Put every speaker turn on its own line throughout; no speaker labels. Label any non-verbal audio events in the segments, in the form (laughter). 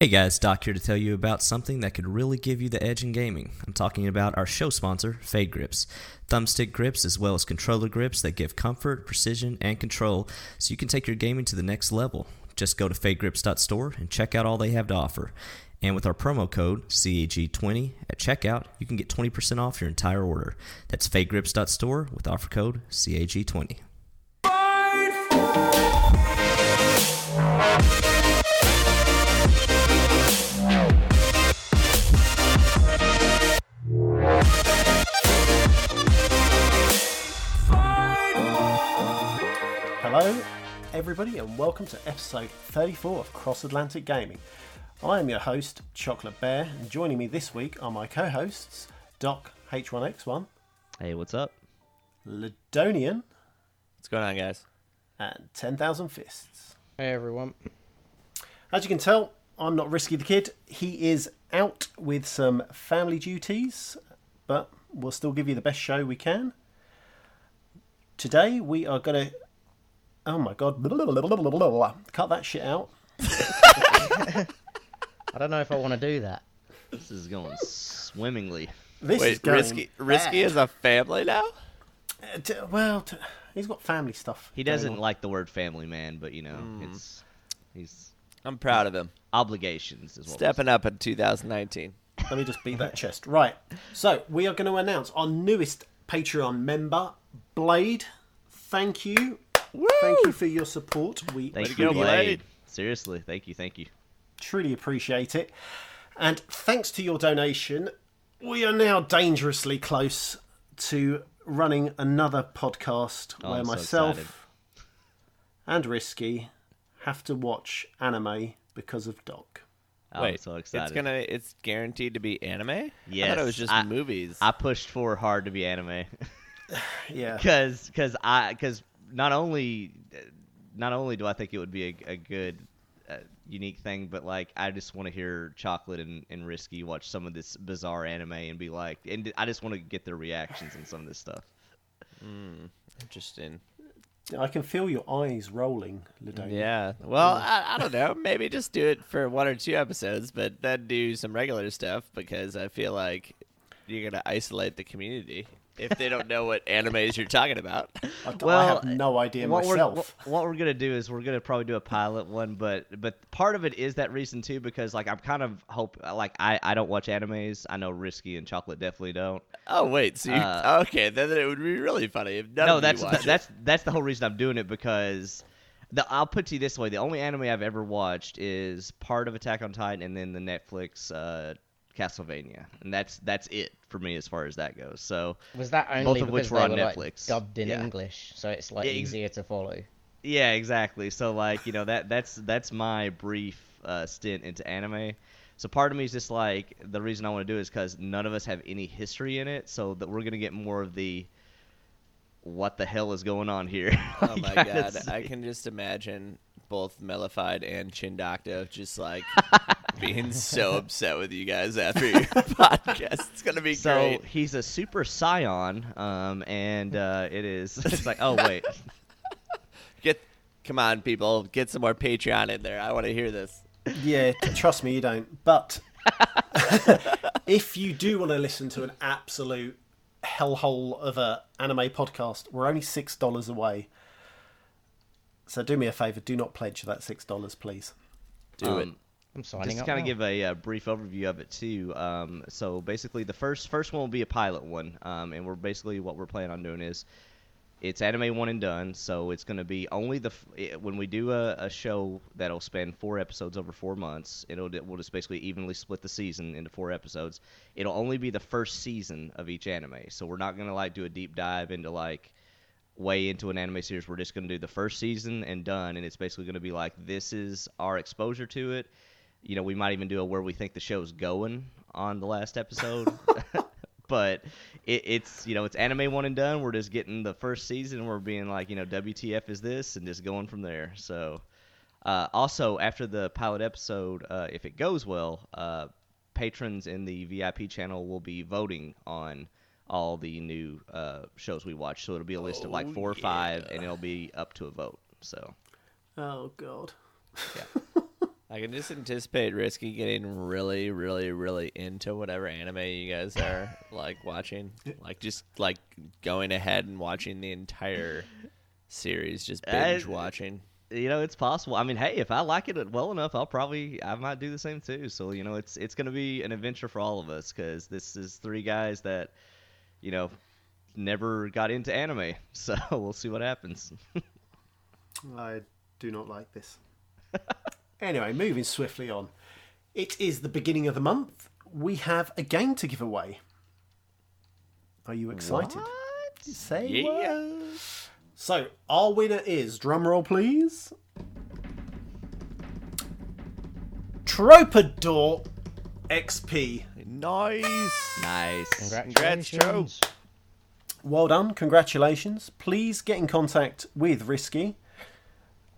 Hey guys, Doc here to tell you about something that could really give you the edge in gaming. I'm talking about our show sponsor, Fade Grips. Thumbstick grips as well as controller grips that give comfort, precision, and control so you can take your gaming to the next level. Just go to fadegrips.store and check out all they have to offer. And with our promo code CAG20 at checkout, you can get 20% off your entire order. That's fadegrips.store with offer code CAG20.
Hello, everybody, and welcome to episode 34 of Cross Atlantic Gaming. I am your host, Chocolate Bear, and joining me this week are my co hosts, Doc H1X1,
Hey, what's up?
Lydonian,
What's going on, guys?
and 10,000 Fists.
Hey everyone.
As you can tell, I'm not Risky the Kid. He is out with some family duties, but we'll still give you the best show we can. Today, we are going to. Oh my god. Cut that shit out. (laughs)
I don't know if I want to do that.
This is going swimmingly.
This is going
risky, risky
bad.
is a family now.
Uh, t- well, t- he's got family stuff.
He doesn't
on.
like the word family man, but you know, it's he's
I'm proud of him.
obligations is what
Stepping up in 2019.
Let me just beat that (laughs) chest. Right. So we are going to announce our newest Patreon member, Blade. Thank you. Thank you for your support. We
Thank
to
you,
go,
Blade.
Blade.
Seriously, thank you, thank you.
truly appreciate it. And thanks to your donation, we are now dangerously close to running another podcast
Oh,
where
I'm
myself
excited.
and Risky have to watch anime because of Doc.
Oh, I'm
Wait,
so excited.
It's gonna. It's guaranteed to be anime. I thought it was just
I-
movies.
I pushed for hard to be anime (laughs) (sighs)
Yeah.
because because I because not only not only do I think it would be a, a good uh, unique thing, but like I just want to hear Chocolate and, and Risky watch some of this bizarre anime and be like, and I just want to get their reactions on some of this stuff.
Interesting.
I can feel your eyes rolling, Lidonia.
Yeah. Well, I, I don't know. Maybe just do it for one or two episodes, but then do some regular stuff because I feel like you're gonna isolate the community if they don't know what animes you're talking about. (laughs)
I, I have no idea
what
myself.
We're, what, what we're gonna do is we're gonna probably do a pilot one, but but part of it is that reason too because like I'm kind of hope like I I don't watch animes. I know Risky and Chocolate definitely don't.
Oh wait, so you,
Uh,
okay? Then it would be really funny if none
no,
of
that's
you watch it.
that's that's the whole reason I'm doing it because the I'll put to you this way: the only anime I've ever watched is part of Attack on Titan and then the Netflix uh, Castlevania, and that's that's it for me as far as that goes. So
Was that only
Both of
because
which were
they
on
were like,
Netflix.
dubbed in
Yeah.
English, so it's like
Yeah, ex-
easier to follow?
Yeah, exactly. So like, you know, that that's that's my brief uh, stint into anime. So part of me is just like the reason I want to do it is because none of us have any history in it, so that we're gonna get more of the what the hell is going on here. (laughs)
Oh my
kinda
god, I can just imagine both Mellified and Chindocto just like (laughs) being so (laughs) upset with you guys after (laughs) your podcast. It's gonna be great.
So
great.
he's a Super Saiyan, um, and uh, it is. (laughs) It's like, oh wait,
Get, come on, people, get some more Patreon in there. I want to hear this.
Yeah, trust me, you don't. But if you do want to listen to an absolute hellhole of a anime podcast, we're only six dollars away. So do me a favour, do not pledge that six dollars, please.
Do it.
I'm signing
just kind of give a, uh brief overview of it too. Um, so basically, the first first one will be a pilot one, um, and we're basically what we're planning on doing is it's anime one and done. So it's going to be only the it, when we do a, a show that'll span four episodes over four months. It'll we'll just basically evenly split the season into four episodes. It'll only be the first season of each anime. So we're not going to like do a deep dive into like way into an anime series. We're just going to do the first season and done, and it's basically going to be like this is our exposure to it. You know, we might even do a where we think the show's going on the last episode. (laughs) but it, it's you know it's anime one and done. We're just getting the first season. We're being like you know WTF is this, and just going from there. So uh, also after the pilot episode, uh, if it goes well, uh, patrons in the VIP channel will be voting on all the new uh, shows we watch. So it'll be a list of like
Oh,
four or five, and it'll be up to a vote. So
Oh God.
yeah. (laughs)
I can just anticipate Risky getting really, really, really into whatever anime you guys are like watching. Like just like going ahead and watching the entire series, just binge
I-
watching.
you know, it's possible. I mean, hey, if I like it well enough, I'll probably I might do the same too. So you know, it's it's gonna be an adventure for all of us because this is three guys that, you know, never got into anime. (laughs) So we'll see what happens. (laughs)
I do not like this. (laughs) anyway, moving swiftly on. It is the beginning of the month. We have a game to give away. Are you excited? Say what? So, our winner is, drumroll please, Tropador XP.
Nice.
nice.
Congratulations.
Well done, congratulations. Please get in contact with Risky.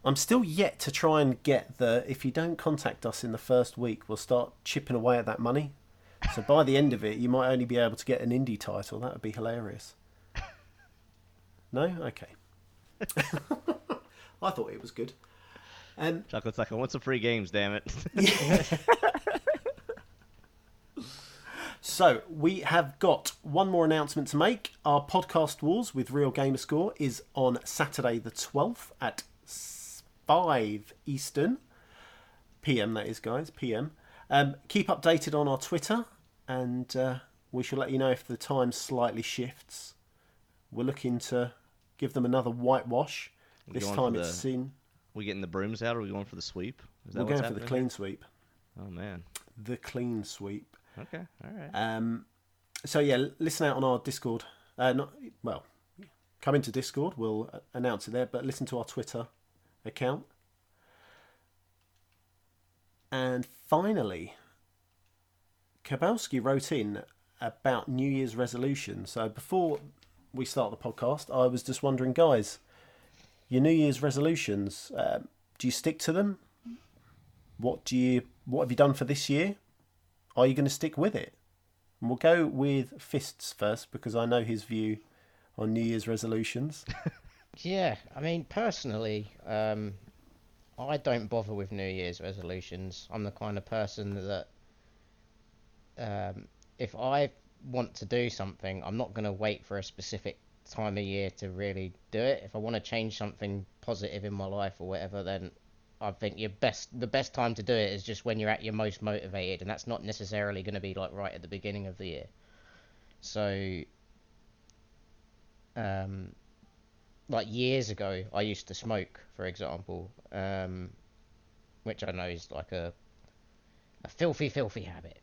I'm still yet to try and get the. If you don't contact us in the first week, we'll start chipping away at that money. So by the end of it, you might only be able to get an indie title. That would be hilarious. (laughs) No? Okay. (laughs) I thought it was good. Um,
Chocolate's like, I want some free games, damn it. (laughs)
So we have got one more announcement to make. Our podcast wars with Real Gamer Score is on Saturday the twelfth at s- five Eastern PM. That is, guys, PM. Um, keep updated on our Twitter, and uh, we shall let you know if the time slightly shifts. We're looking to give them another whitewash. This time it's
the-
in.
we getting the brooms out, or are we going for the sweep? Is
We're going for the clean
here?
sweep.
Oh man.
The clean sweep.
Okay. All right.
Um, so yeah, listen out on our Discord. Uh, not well, come into Discord. We'll uh, announce it there, but listen to our Twitter account. And finally, Kabowski wrote in about New Year's resolution. So before we start the podcast, I was just wondering, guys, your New Year's resolutions. Um, do you stick to them? What do you? What have you done for this year? Are you going to stick with it? And we'll go with Fists first because I know his view on New Year's resolutions. (laughs)
Yeah, I mean, personally, um, I don't bother with New Year's resolutions. I'm the kind of person that, um, if I want to do something, I'm not going to wait for a specific time of year to really do it. If I want to change something positive in my life or whatever, then I think your best, the best time to do it is just when you're at your most motivated, and that's not necessarily going to be like right at the beginning of the year. So, um, like years ago, I used to smoke, for example, um, which I know is like a a filthy, filthy habit.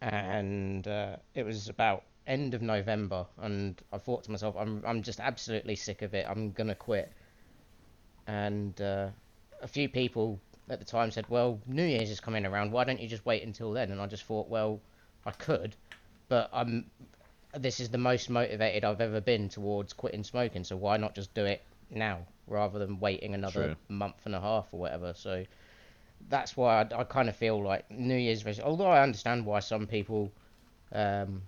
And uh, it was about end of November, and I thought to myself, I'm I'm just absolutely sick of it. I'm gonna quit. And uh, a few people at the time said, "Well, New Year's is coming around. Why don't you just wait until then?" And I just thought, well, I could, but I'm this is the most motivated I've ever been towards quitting smoking. So why not just do it now rather than waiting another
True.
month and a half or whatever? So that's why I, I kind of feel like New Year's resolution. Although I understand why some people, um,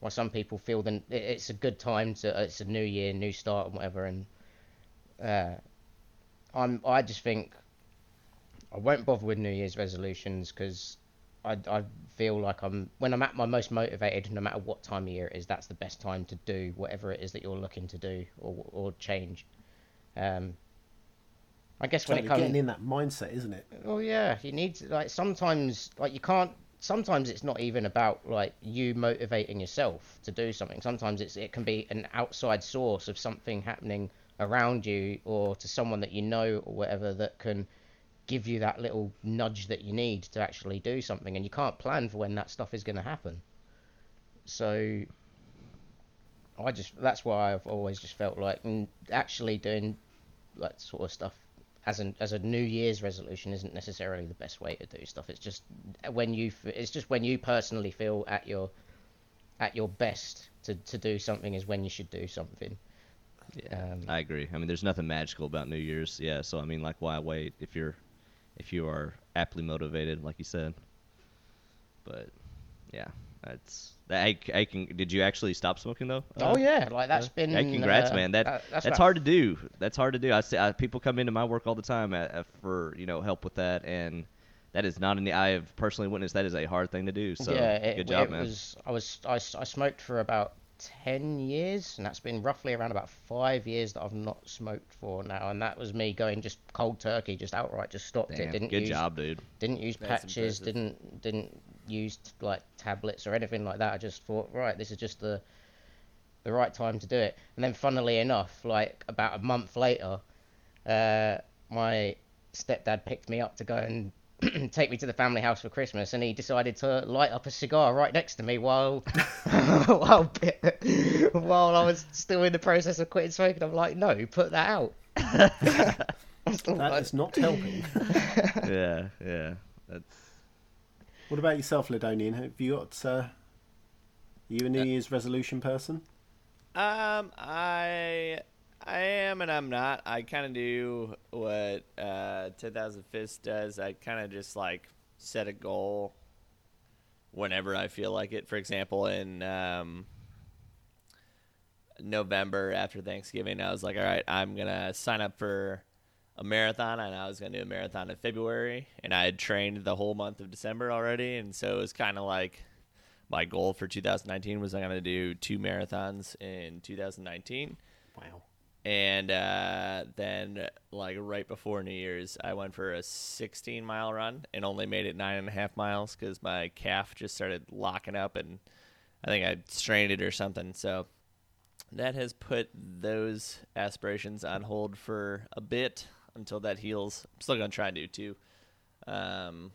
why some people feel that it's a good time to it's a new year, new start and whatever. And uh, I'm I just think I won't bother with New Year's resolutions because I, I feel like I'm when I'm at my most motivated, no matter what time of year it is, that's the best time to do whatever it is that you're looking to do or or change. Um, I guess when it comes,
getting in that mindset, isn't it?
Oh yeah, you need to, like sometimes like you can't. Sometimes it's not even about like you motivating yourself to do something. Sometimes it's it can be an outside source of something happening around you or to someone that you know or whatever that can give you that little nudge that you need to actually do something and you can't plan for when that stuff is going to happen. So I just that's why I've always just felt like mm, actually doing that sort of stuff as an as a New Year's resolution isn't necessarily the best way to do stuff. It's just when you it's just when you personally feel at your at your best to, to do something is when you should do something.
Yeah,
Um,
I agree. I mean, there's nothing magical about New Year's. Yeah, so I mean, like, why wait if you're if you are aptly motivated, like you said. But yeah, That's that. Hey, hey, can, did you actually stop smoking though?
Oh
Uh,
yeah, like that's been.
Hey, congrats,
uh,
man. That
uh,
that's,
about-
hard to do. That's hard to do. I see I, people come into my work all the time at, at- for you know help with that, and that is not an. I have personally witnessed that is a hard thing to do. So
yeah, it,
good job,
it
man.
was. I was. I, I smoked for about ten years, and that's been roughly around about five years that I've not smoked for now, and that was me going just cold turkey, just outright, just stopped
Damn,
it. Didn't
good
use,
job, dude.
Didn't use
That's
patches.
impressive.
Didn't didn't use like tablets or anything like that. I just thought, right, this is just the the right time to do it. And then, funnily enough, like about a month later, uh, my stepdad picked me up to go and (clears throat) take me to the family house for Christmas, and he decided to light up a cigar right next to me while (laughs) while (laughs) while I was still in the process of quitting smoking. I'm like, no, put that out. (laughs) I'm still
That
like-
not helping.
yeah, yeah. That's
what about yourself, Lydonian? Have you got? Uh, you a New Year's resolution person?
Um, I I am and I'm not. I kind of do what uh, 10,000 Fists does. I kind of just like set a goal whenever I feel like it. For example, in um, November after Thanksgiving, I was like, all right, I'm gonna sign up for a marathon, and I was gonna do a marathon in February, and I had trained the whole month of December already, and so it was kind of like my goal for 2019 was I'm gonna do two marathons in 2019,
Wow.
And uh, then like right before New Year's, I went for a 16 mile run and only made it nine and a half miles because my calf just started locking up, and I think I strained it or something. So that has put those aspirations on hold for a bit until that heals. I'm still gonna try and do two. Um,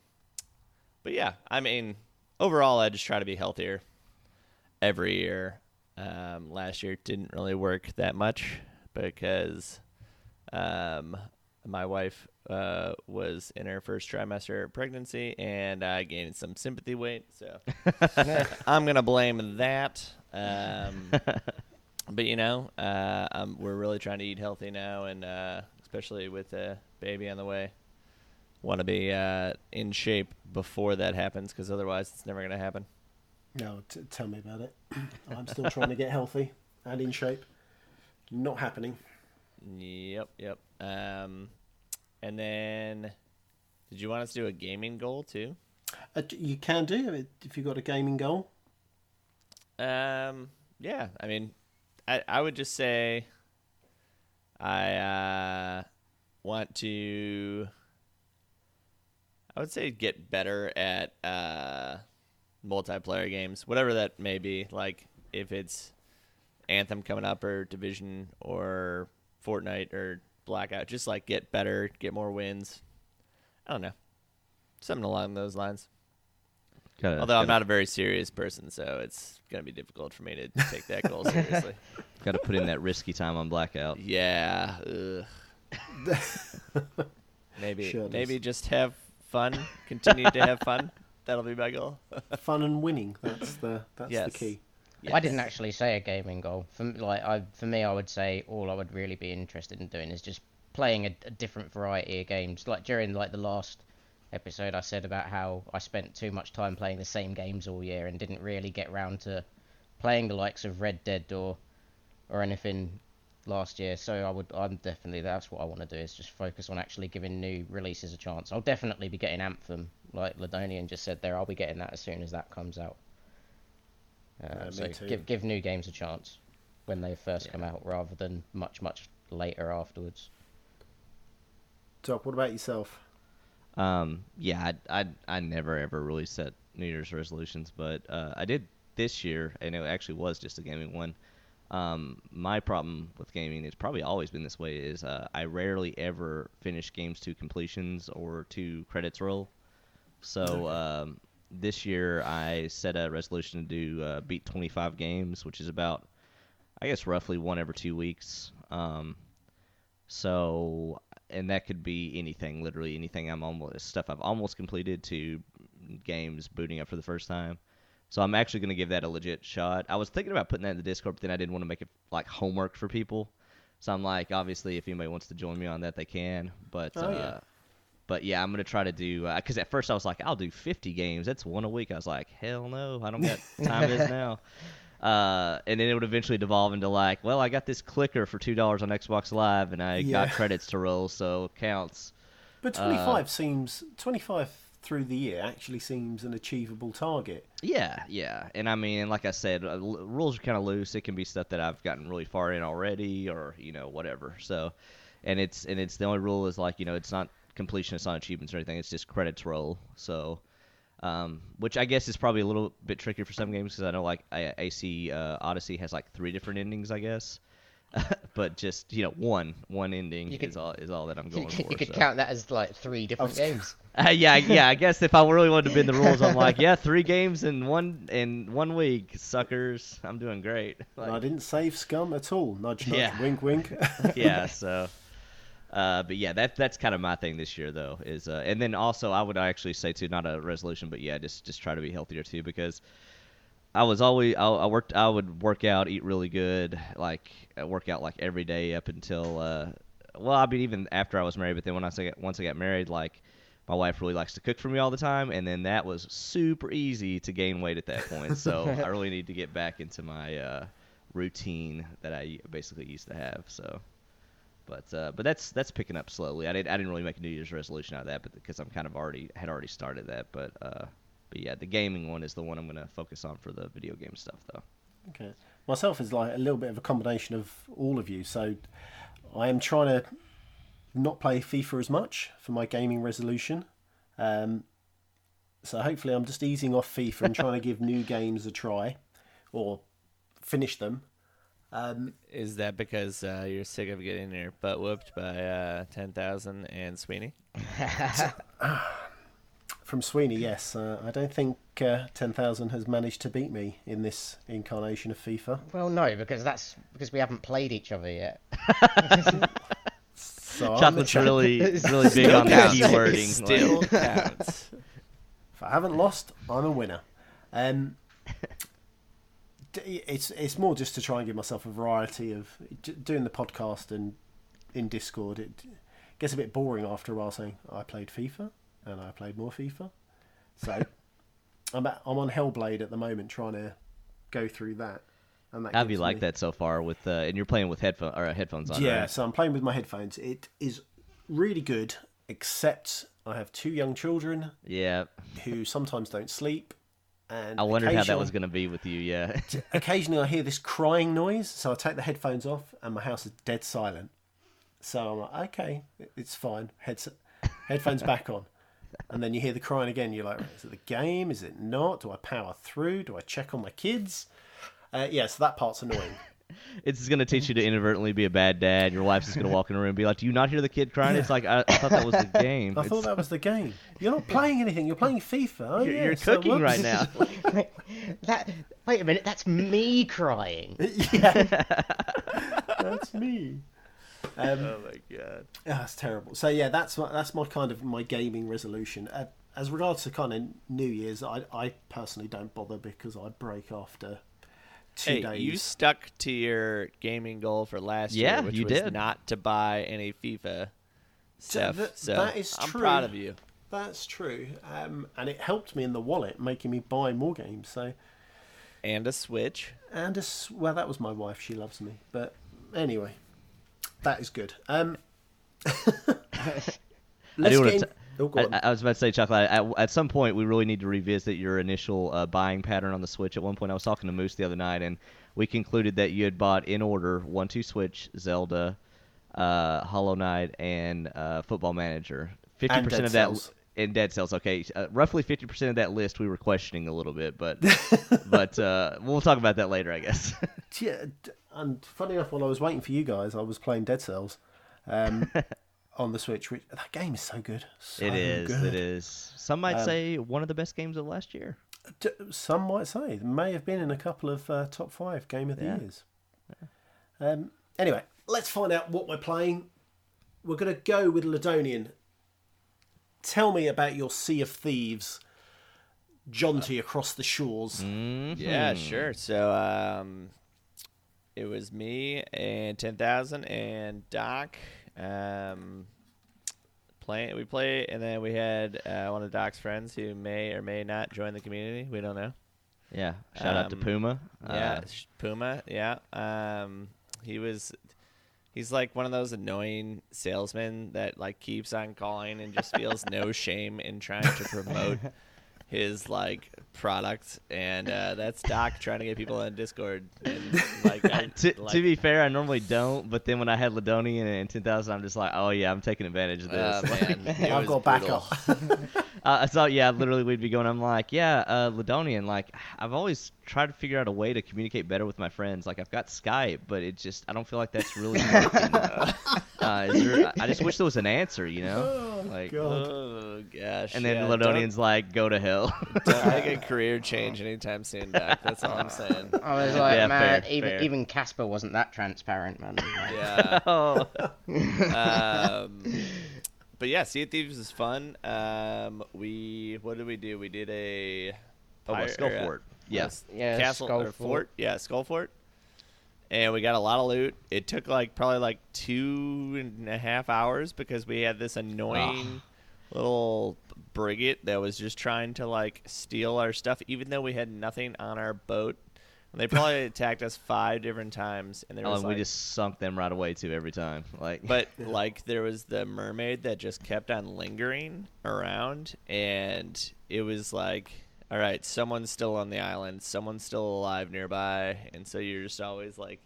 but yeah, I mean, overall, I just try to be healthier every year. Um, last year didn't really work that much because um, my wife uh, was in her first trimester of pregnancy, and I gained some sympathy weight. So (laughs) I'm gonna blame that. Um, but you know, uh, we're really trying to eat healthy now, and uh, especially with a baby on the way, want to be uh, in shape before that happens, because otherwise it's never gonna happen.
No, t- tell me about it. I'm still trying to get healthy and in shape. Not happening.
Yep, yep. Um, and then, did you want us to do a gaming goal too?
Uh, you can do it if you've got a gaming goal.
Um, yeah. I mean, I I would just say, I uh, want to. I would say get better at uh, multiplayer games, whatever that may be. Like if it's Anthem coming up, or Division, or Fortnite, or Blackout, just like get better, get more wins. I don't know, something along those lines.
gotta,
Although I'm not a very serious person, so it's gonna be difficult for me to take that goal seriously. (laughs)
gotta put in that risky time on blackout.
Yeah. ugh. (laughs) maybe
Sure
maybe just have fun. Continue to have fun. (laughs) That'll be my goal.
Fun and winning. That's the that's
Yes.
the key.
I didn't actually say a gaming goal. For like, I for me, I would say all I would really be interested in doing is just playing a, a different variety of games. Like during like the last episode, I said about how I spent too much time playing the same games all year and didn't really get round to playing the likes of Red Dead or or anything last year. So I would, I'm definitely that's what I want to do is just focus on actually giving new releases a chance. I'll definitely be getting Anthem, like Lydonian just said there. I'll be getting that as soon as that comes out. Uh,
Yeah, me
so
too.
give give new games a chance when they first come out, rather than much much later afterwards.
Doc, what about yourself?
Um, yeah, I, I, I never ever really set New Year's resolutions, but uh, I did this year, and it actually was just a gaming one. Um, my problem with gaming, it's probably always been this way, is uh, I rarely ever finish games to completions or to credits roll. So um, this year I set a resolution to do uh, beat 25 games, which is about, I guess, roughly one every two weeks. Um, so, and that could be anything, literally anything. I'm almost stuff I've almost completed to games booting up for the first time. So I'm actually going to give that a legit shot. I was thinking about putting that in the Discord, but then I didn't want to make it like homework for people. So I'm like, obviously, if anybody wants to join me on that, they can. But
Oh,
uh,
yeah.
But yeah, I'm gonna try to do because at first I was like, I'll do 50 games. That's one a week. I was like, hell no, I don't got (laughs) time is now. Uh, and then it would eventually devolve into like, well, I got this clicker for two dollars on Xbox Live, and I
Yeah.
got credits to roll, so counts.
But 25 seems 25 through the year actually seems an achievable target.
Yeah, yeah, and I mean, like I said, uh, l- rules are kind of loose. It can be stuff that I've gotten really far in already, or you know, whatever. So, and it's and it's the only rule is like you know, it's not completion, on achievements or anything. It's just credits roll. So, um, which I guess is probably a little bit trickier for some games because I know like A- AC uh, Odyssey has like three different endings, I guess. (laughs) but just you know, one one ending
You could-
is all is all that I'm
You
going
could,
for.
you could
so.
count that as like three different
was-
games. (laughs)
Uh, yeah, yeah. I guess if I really wanted to bend the (laughs) rules, I'm like, yeah, three games in one in one week, suckers. I'm doing great.
And I didn't save scum at all. Nudge, nudge,
Yeah.
wink, wink.
yeah, so. Uh, but yeah, that that's kind of my thing this year, though. Is uh, and then also I would actually say too, not a resolution, but yeah, just just try to be healthier too, because I was always I, I worked I would work out, eat really good, like uh, work out like every day up until uh, well, I mean even after I was married. But then when I once I got married, like my wife really likes to cook for me all the time, and then that was super easy to gain weight at that point. So (laughs) I really need to get back into my uh, routine that I basically used to have. So. But uh, but that's that's picking up slowly. I didn't I didn't really make a New Year's resolution out of that, but because I'm kind of already had already started that. But uh, but yeah, the gaming one is the one I'm gonna focus on for the video game stuff though.
Okay. Myself is like a little bit of a combination of all of you. So I am trying to not play FIFA as much for my gaming resolution. Um, so hopefully I'm just easing off FIFA and trying to give (laughs) new games a try or finish them. Um,
Is that because uh, you're sick of getting your butt whooped by uh, 10,000 and Sweeney? (sighs)
from Sweeney, yes. Uh, I don't think uh, 10,000 has managed to beat me in this incarnation of FIFA.
Well, no, because that's because we haven't played each other yet. (laughs)
So I'm
Chocolate's really really big on the
counts.
keywording.
Still
like-
counts.
If I haven't lost, I'm a winner. Um, d- it's it's more just to try and give myself a variety of doing the podcast and in Discord. It gets a bit boring after a while saying I played FIFA and I played more FIFA. So (laughs) I'm at, I'm on Hellblade at the moment trying to go through that. And that
How have you liked
me-
that so far? With uh, and you're playing with headphone or uh, headphones on,
Yeah,
right?
so I'm playing with my headphones. It is really good, except I have two young children
Yeah.
who sometimes don't sleep. And
I wondered how that was going to be with you. Yeah. (laughs)
occasionally I hear this crying noise, so I take the headphones off, and my house is dead silent. So I'm like, okay, it's fine. Heads, headphones back on, and then you hear the crying again. You're like, is it the game? Is it not? Do I power through? Do I check on my kids? Uh, yeah, so that part's annoying.
It's going to teach you to inadvertently be a bad dad. Your wife's just going to walk in the room and be like, "Do you not hear the kid crying?" It's like I, I thought that was the (laughs) game.
I
It's-
thought that was the game. You're not playing anything. You're playing FIFA. Oh,
you're,
yeah,
you're
so
cooking right
whoops.
now. (laughs)
that wait a minute, that's me crying. (laughs)
yeah, that's me. Um,
oh my god.
Yeah, that's terrible. So yeah, that's my, that's my kind of my gaming resolution. Uh, as regards to kind of New Year's, I I personally don't bother because I break after two
Hey,
days.
you stuck to your gaming goal for last
Yeah,
year, which
you
was
did.
not to buy any FIFA stuff.
th-
so
that is
I'm
true.
proud of you.
That's true, um, and it helped me in the wallet, making me buy more games. So
And a Switch.
and a well, that was my wife. She loves me, but anyway, that is good. Um, (laughs) (laughs) let's
do wanna
get in-
t-
oh,
I. I was about to say, Chocolate. At, at some point, we really need to revisit your initial uh, buying pattern on the Switch. At one point, I was talking to Moose the other night, and we concluded that you had bought in order one, two Switch, Zelda, uh, Hollow Knight, and uh, Football Manager. Fifty
And
percent
Dead
of that
Cells.
in Dead Cells. Okay, uh, roughly fifty percent of that list we were questioning a little bit, but (laughs) but uh, we'll talk about that later, I guess.
Yeah, and funny enough, while I was waiting for you guys, I was playing Dead Cells um, (laughs) on the Switch. Which that game is so good. So
it is.
Good.
It is. Some might
Um,
say one of the best games of last year.
D- Some might say it may have been in a couple of uh, top five game of the
Yeah.
years. Um, anyway, let's find out what we're playing. We're going to go with Lydonian. Tell me about your Sea of Thieves jaunty across the shores.
Yeah, sure. So um, it was me and ten thousand and Doc um, play We play, and then we had uh, one of Doc's friends who may or may not join the community. We don't know.
Yeah. Shout out to
Um,
Puma.
Yeah,
Uh,
sh- Puma. Yeah. Um, he was. He's like one of those annoying salesmen that like keeps on calling and just feels no (laughs) shame in trying to promote (laughs) his like product, and uh, that's Doc trying to get people on Discord. And (laughs) like, I, (laughs)
to,
like
to be fair, I normally don't, but then when I had Lydonian and 10,000, I'm just like, oh yeah, I'm taking advantage of
uh,
this. (laughs)
man, it
I've
was
got back up. (laughs)
uh, so yeah, literally we'd be going. I'm like, yeah, uh, Lydonian. Like, I've always tried to figure out a way to communicate better with my friends. Like, I've got Skype, but it just I don't feel like that's really working. (laughs) uh, is there, I just wish there was an answer, you know?
Oh,
like,
God.
Oh gosh.
and then
yeah,
Lydonian's like, go to hell.
Don't, (laughs) don't make a career change anytime soon, Doc. That's all I'm saying.
I was like,
Yeah,
man,
fair,
even
fair.
even Casper wasn't that transparent, man.
Yeah.
oh.
um, but yeah, Sea of Thieves is fun. Um, we what did we do? We did a
Oh, what,
pirate-
Skull
or a-
Fort. Yeah.
Yeah,
castle
Skull
or fort.
Fort.
Yeah, Skull Fort. And we got a lot of loot. It took like probably like two and a half hours because we had this annoying little brigate that was just trying to like steal our stuff, even though we had nothing on our boat. And they probably attacked us five different times, and there
Oh,
was
and
like,
we just sunk them right away too every time. Like,
but (laughs) like there was the mermaid that just kept on lingering around and it was like all right someone's still on the island someone's still alive nearby and so you're just always like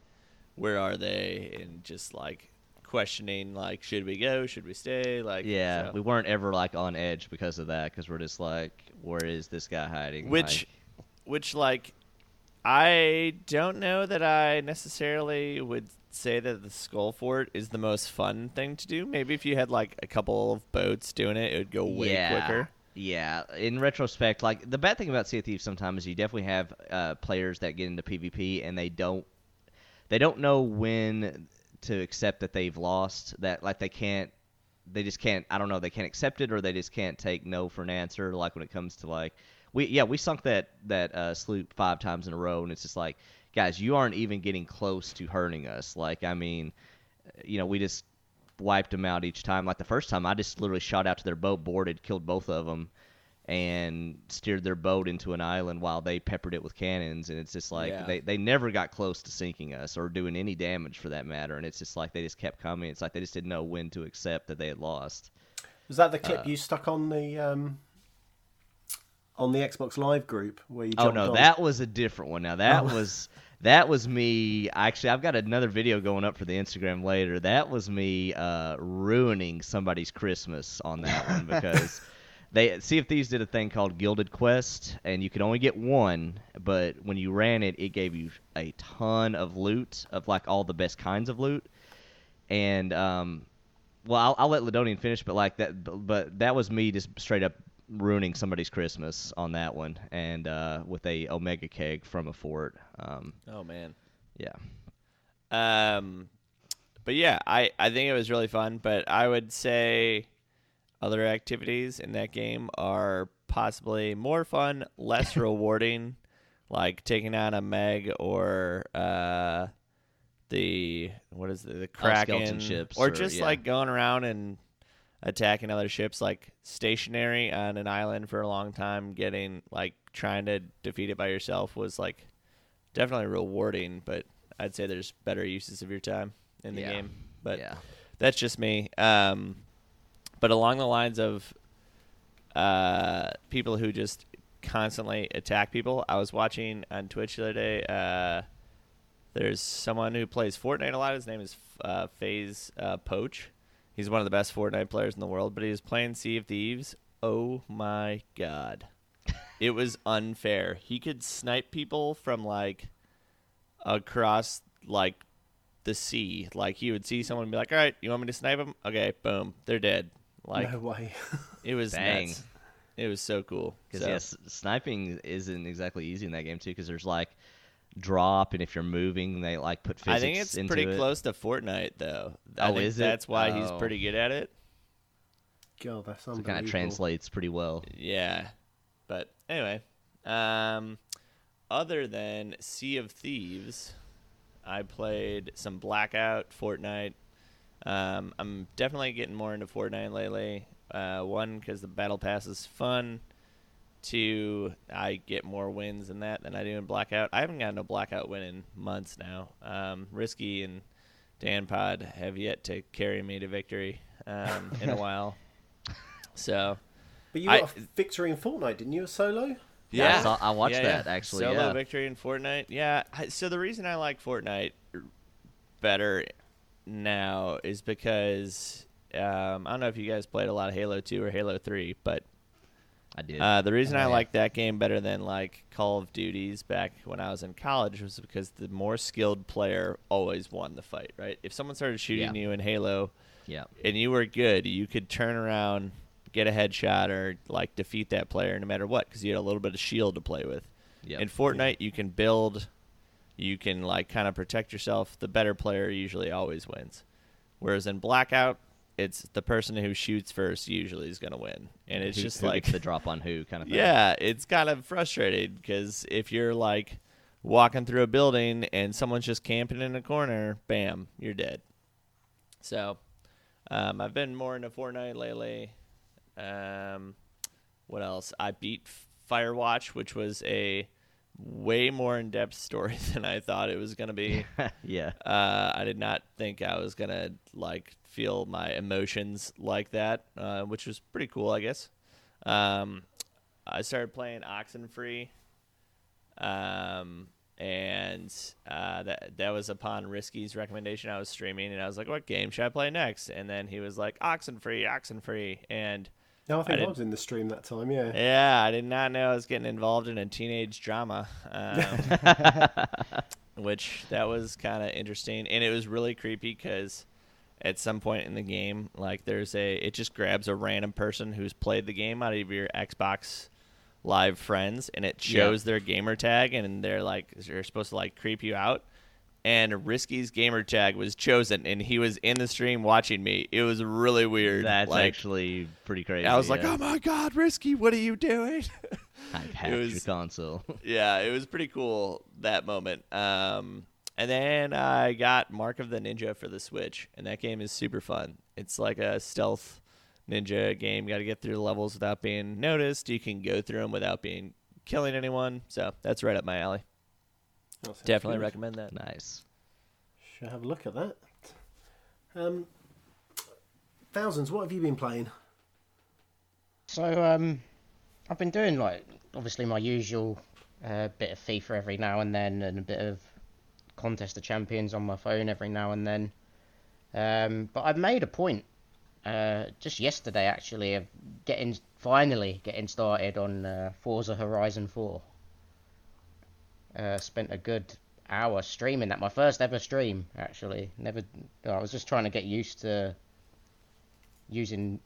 where are they and just like questioning like should we go should we stay like
yeah,
so-
we weren't ever like on edge because of that because we're just like, where is this guy hiding?
which
Like,
which like i don't know that i necessarily would say that the skull fort is the most fun thing to do maybe if you had like a couple of boats doing it it would go way
yeah,
quicker
Yeah, in retrospect, like the bad thing about Sea of Thieves sometimes is you definitely have uh, players that get into PvP and they don't they don't know when to accept that they've lost. That like they can't they just can't I don't know they can't accept it or they just can't take no for an answer. Like when it comes to like we yeah we sunk that that uh, sloop five times in a row and it's just like guys you aren't even getting close to hurting us. Like I mean you know we just wiped them out each time. Like the first time, I just literally shot out to their boat, boarded, killed both of them, and steered their boat into an island while they peppered it with cannons. And it's just like
Yeah.
they they never got close to sinking us or doing any damage for that matter. And it's just like they just kept coming. It's like they just didn't know when to accept that they had lost.
Was that the
Uh,
clip you stuck on the um, on the Xbox Live group where you?
Oh no,
on?
that was a different one. Now that
Oh.
was that was me. Actually, I've got another video going up for the Instagram later. That was me uh, ruining somebody's Christmas on that one (laughs) because they Sea of Thieves did a thing called Gilded Quest, and you could only get one. But when you ran it, it gave you a ton of loot of like all the best kinds of loot. And um, well, I'll, I'll let Lydonian finish, but like that, but, but that was me just straight up ruining somebody's Christmas on that one, and uh, with a Omega keg from a fort. Um,
oh man
yeah,
Um, but yeah, I I think it was really fun. But I would say other activities in that game are possibly more fun, less (laughs) rewarding, like taking on a Meg or uh, the what is it, the Kraken,
skeleton ships
or
or-
just
yeah.
like going around and attacking other ships, like stationary on an island for a long time, getting like trying to defeat it by yourself was like definitely rewarding, but I'd say there's better uses of your time in the
Yeah.
game. But
yeah,
that's just me. Um, but along the lines of uh, people who just constantly attack people, I was watching on Twitch the other day. Uh, there's someone who plays Fortnite a lot. His name is uh, FaZe uh, Poach. He's one of the best Fortnite players in the world, but he was playing Sea of Thieves. Oh my god. (laughs) It was unfair. He could snipe people from like across like the sea. Like he would see someone and be like, "All right, you want me to snipe them? Okay, boom, they're dead." Like
no way. (laughs)
it was
Dang.
nuts. It was so cool.
because
So-
yes, sniping isn't exactly easy in that game too, because there's like drop, and if you're moving, they like put physics
I think it's
into
pretty
it.
close to Fortnite though. I
Oh,
think
is it?
that's why he's
Oh.
pretty good at it.
God, that's
So it kind of translates pretty well.
Yeah. But anyway, um, other than Sea of Thieves, I played some Blackout, Fortnite, Um, I'm definitely getting more into Fortnite lately. Uh, one, because the battle pass is fun. Two, I get more wins in that than I do in Blackout. I haven't gotten a Blackout win in months now. Um, Risky and Dan Pod have yet to carry me to victory um, in a (laughs) while. So
But you
I-
got a victory in Fortnite, didn't you? A solo?
Yeah, I saw- I watched that, actually,
Solo
yeah.
victory in Fortnite. Yeah. So the reason I like Fortnite better now is because um, I don't know if you guys played a lot of Halo 2 or Halo 3, but
I did.
uh, the reason
Oh,
I
yeah.
like that game better than like Call of Duties back when I was in college was because the more skilled player always won the fight. Right? If someone started shooting
Yeah.
you in Halo
yeah.
and you were good, you could turn around, get a headshot, or like defeat that player no matter what because you had a little bit of shield to play with.
Yep.
In Fortnite, you can build, you can like kind of protect yourself. The better player usually always wins. Whereas in Blackout, it's the person who shoots first usually is going to win, and it's
Who-
just
who
like
the drop on who kind of thing.
yeah, it's kind of frustrating because if you're like walking through a building and someone's just camping in a corner, bam, you're dead. So, um, I've been more into Fortnite lately. Um, what else? I beat Firewatch, which was a way more in-depth (laughs) story than I thought it was going to be. (laughs)
yeah.
Uh, I did not think I was gonna like feel my emotions like that, uh, which was pretty cool, I guess. Um, I started playing Oxenfree, um, and uh, that that was upon Risky's recommendation. I was streaming, and I was like, "What game should I play next?" And then he was like, "Oxenfree, Oxenfree," and
No, I think I,
did-
was in the stream that time. Yeah.
yeah, I did not know I was getting involved in a teenage drama, um, (laughs) which that was kind of interesting, and it was really creepy because at some point in the game, like there's a, it just grabs a random person who's played the game out of your Xbox Live friends, and it
Yeah.
shows their gamer tag, and they're like, they're supposed to like creep you out. And Risky's gamer tag was chosen, and he was in the stream watching me. It was really weird.
That's
like,
actually pretty crazy.
I was like, "Oh my god, Risky, what are you doing?"
I've hacked (laughs)
was-
your console. (laughs)
yeah, it was pretty cool that moment. Um, and then I got Mark of the Ninja for the Switch, and that game is super fun. It's like a stealth ninja game. You Got to get through the levels without being noticed. You can go through them without being killing anyone. So that's right up my alley.
That
Definitely
good.
recommend that.
nice.
Should have a look at that. Um, thousands. What have you been playing?
So um, I've been doing like obviously my usual uh, bit of FIFA every now and then, and a bit of Contest of Champions on my phone every now and then. Um, but I've made a point uh, just yesterday actually of getting finally getting started on uh, Forza Horizon 4. Uh, spent a good hour streaming that. My first ever stream actually. Never. I was just trying to get used to using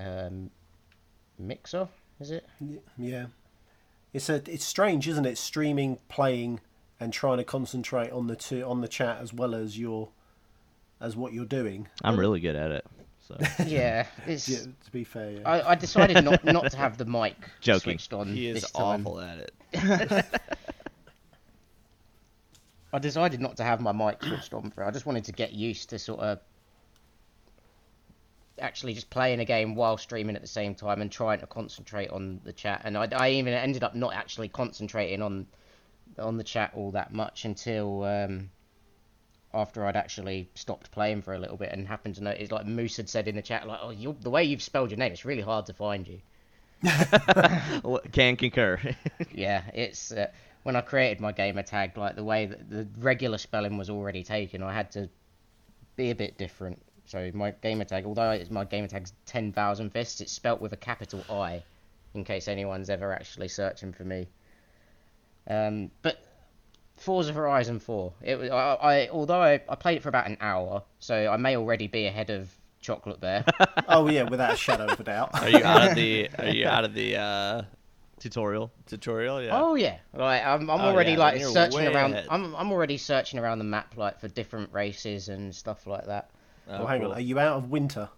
um, Mixer. Is it?
Yeah, it's a it's strange, isn't it? Streaming, playing, and trying to concentrate on the two on the chat as well as your as what you're doing.
I'm really good at it. So (laughs)
Yeah. It's.
Yeah, to be fair, yeah.
I, I decided not not to have the mic (laughs)
Joking.
switched on
He is
this time.
awful at it. (laughs)
I decided not to have my mic switched on for. I just wanted to get used to sort of actually just playing a game while streaming at the same time and trying to concentrate on the chat. And I, I even ended up not actually concentrating on on the chat all that much until um, after I'd actually stopped playing for a little bit and happened to notice, like Moose had said in the chat, like, "Oh, you the way you've spelled your name, it's really hard to find you." (laughs)
Can concur. (laughs)
yeah, it's uh, when I created my gamer tag, like the way that the regular spelling was already taken, I had to be a bit different. So my gamer tag, although it's my gamer tag's ten thousand fists, it's spelt with a capital I, in case anyone's ever actually searching for me. Um, but Forza Horizon Four, it was I, I although I, I played it for about an hour, so I may already be ahead of Chocolate Bear. (laughs)
oh yeah, without a shadow of a doubt.
Are you out of the? (laughs) Are you out of the uh,
Tutorial.
tutorial? Yeah.
Oh yeah, like I'm, I'm
Oh,
already
yeah,
like searching around.
ahead.
I'm I'm already searching around the map like for different races and stuff like that.
Oh,
well, hang
cool.
on, are you out of winter?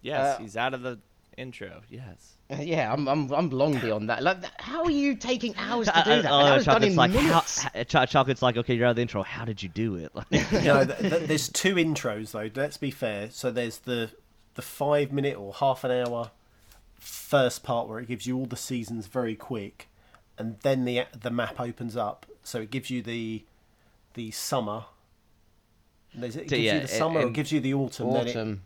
Yes,
Uh,
he's out of the intro. Yes.
Uh, yeah, I'm, I'm, I'm long beyond that. Like, how are you taking hours to
I-
do
I-
that?
oh,
that was done
Chocolate's
in
like, how,
minutes.
ha- Cho- Chocolate's like, okay, you're out of the intro. How did you do it? (laughs) Like, (laughs)
no, th- th- there's two intros though. Let's be fair. So there's the the five minute or half an hour first part where it gives you all the seasons very quick, and then the the map opens up. So it gives you the the summer. There's- It
So,
gives
yeah,
you the summer. or it gives you the autumn. Then it,
Autumn.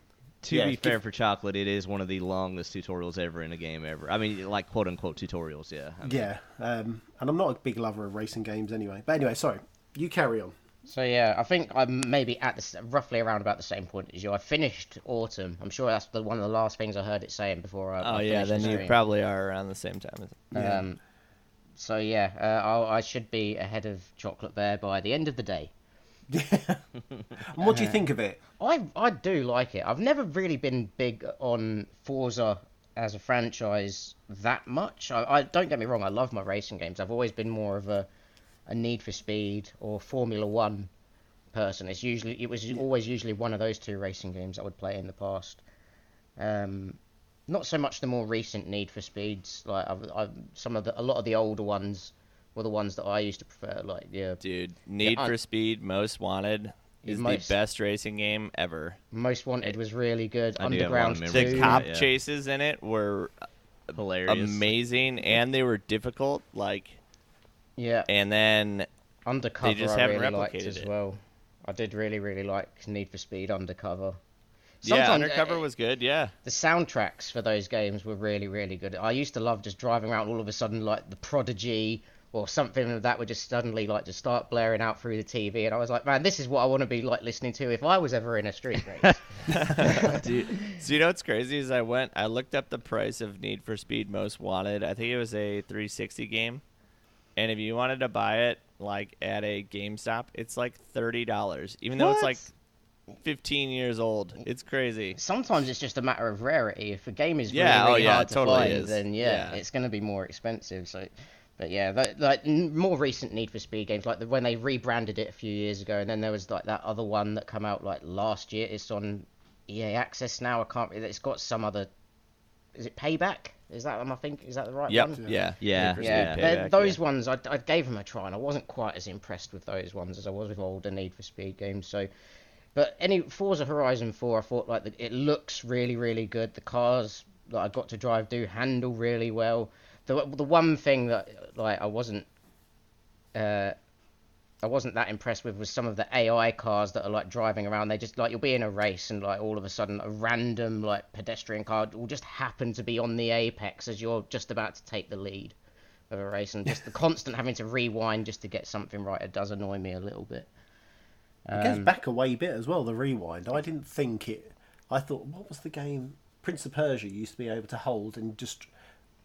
To
Yeah,
be fair for Chocolate, it is one of the longest tutorials ever in a game ever. I mean, like quote unquote tutorials, yeah. I mean,
yeah, um, and I'm not a big lover of racing games anyway. But anyway, sorry. You carry on.
So yeah, I think I'm maybe at the roughly around about the same point as you. I finished Autumn. I'm sure that's the one of the last things I heard it saying before I.
Oh
I
yeah, then
the
you probably are around the same time. as
Um, so yeah, uh, I'll, I should be ahead of Chocolate Bear by the end of the day. (laughs)
What do you think of it?
I I do like it. I've never really been big on Forza as a franchise that much. I, I don't get me wrong. I love my racing games. I've always been more of a a Need for Speed or Formula One person. It's usually it was always usually one of those two racing games I would play in the past. Um, not so much the more recent Need for Speeds. Like I've, I've, some of the a lot of the older ones were the ones that I used to prefer. Like yeah,
Dude, Need
I-
for Speed Most Wanted is
Most-
the best racing game ever.
Most Wanted was really good.
I do have a lot of
Underground
memories
The
of
Two.
that,
cop
yeah.
chases in it were
hilarious.
amazing, and they were difficult. Like,
Yeah,
and then
Undercover
just
I
haven't
really liked
replicated
as
it.
well. I did really, really like Need for Speed Undercover.
yeah, Undercover
uh,
was good. Yeah,
The soundtracks for those games were really, really good. I used to love just driving around all of a sudden like the Prodigy or something of that would just suddenly like just start blaring out through the TV and I was like, man, this is what I want to be like listening to if I was ever in a street race. (laughs)
Dude, so you know what's crazy is I went, I looked up the price of Need for Speed Most Wanted. I think it was a 360 game, and if you wanted to buy it like at a GameStop, it's like thirty dollars, even though it's like 15 years old. It's crazy.
Sometimes it's just a matter of rarity. If a game is
Yeah,
really,
oh
really
yeah,
hard to
totally
find,
is.
then yeah,
Yeah.
it's going to be more expensive. So, but yeah, that, like more recent Need for Speed games, like the, when they rebranded it a few years ago, and then there was like that other one that come out like last year. It's on EA Access now. I can't. It's got some other. Is it Payback? Is that one? I think is that the right
Yep.
one?
Yeah.
Yeah,
Need for
Yeah,
Payback,
those
yeah.
ones I, I gave them a try, and I wasn't quite as impressed with those ones as I was with older Need for Speed games. So, but any Forza Horizon 4, I thought like the, it looks really, really good. The cars that I got to drive do handle really well. The the one thing that like I wasn't uh, I wasn't that impressed with was some of the AI cars that are like driving around. They just like you'll be in a race and like all of a sudden a random like pedestrian car will just happen to be on the apex as you're just about to take the lead of a race, and just the (laughs) constant having to rewind just to get something right. It does annoy me a little bit.
It goes
Um,
back a way bit as well. The rewind. I didn't think it. I thought, what was the game? Prince of Persia used to be able to hold and just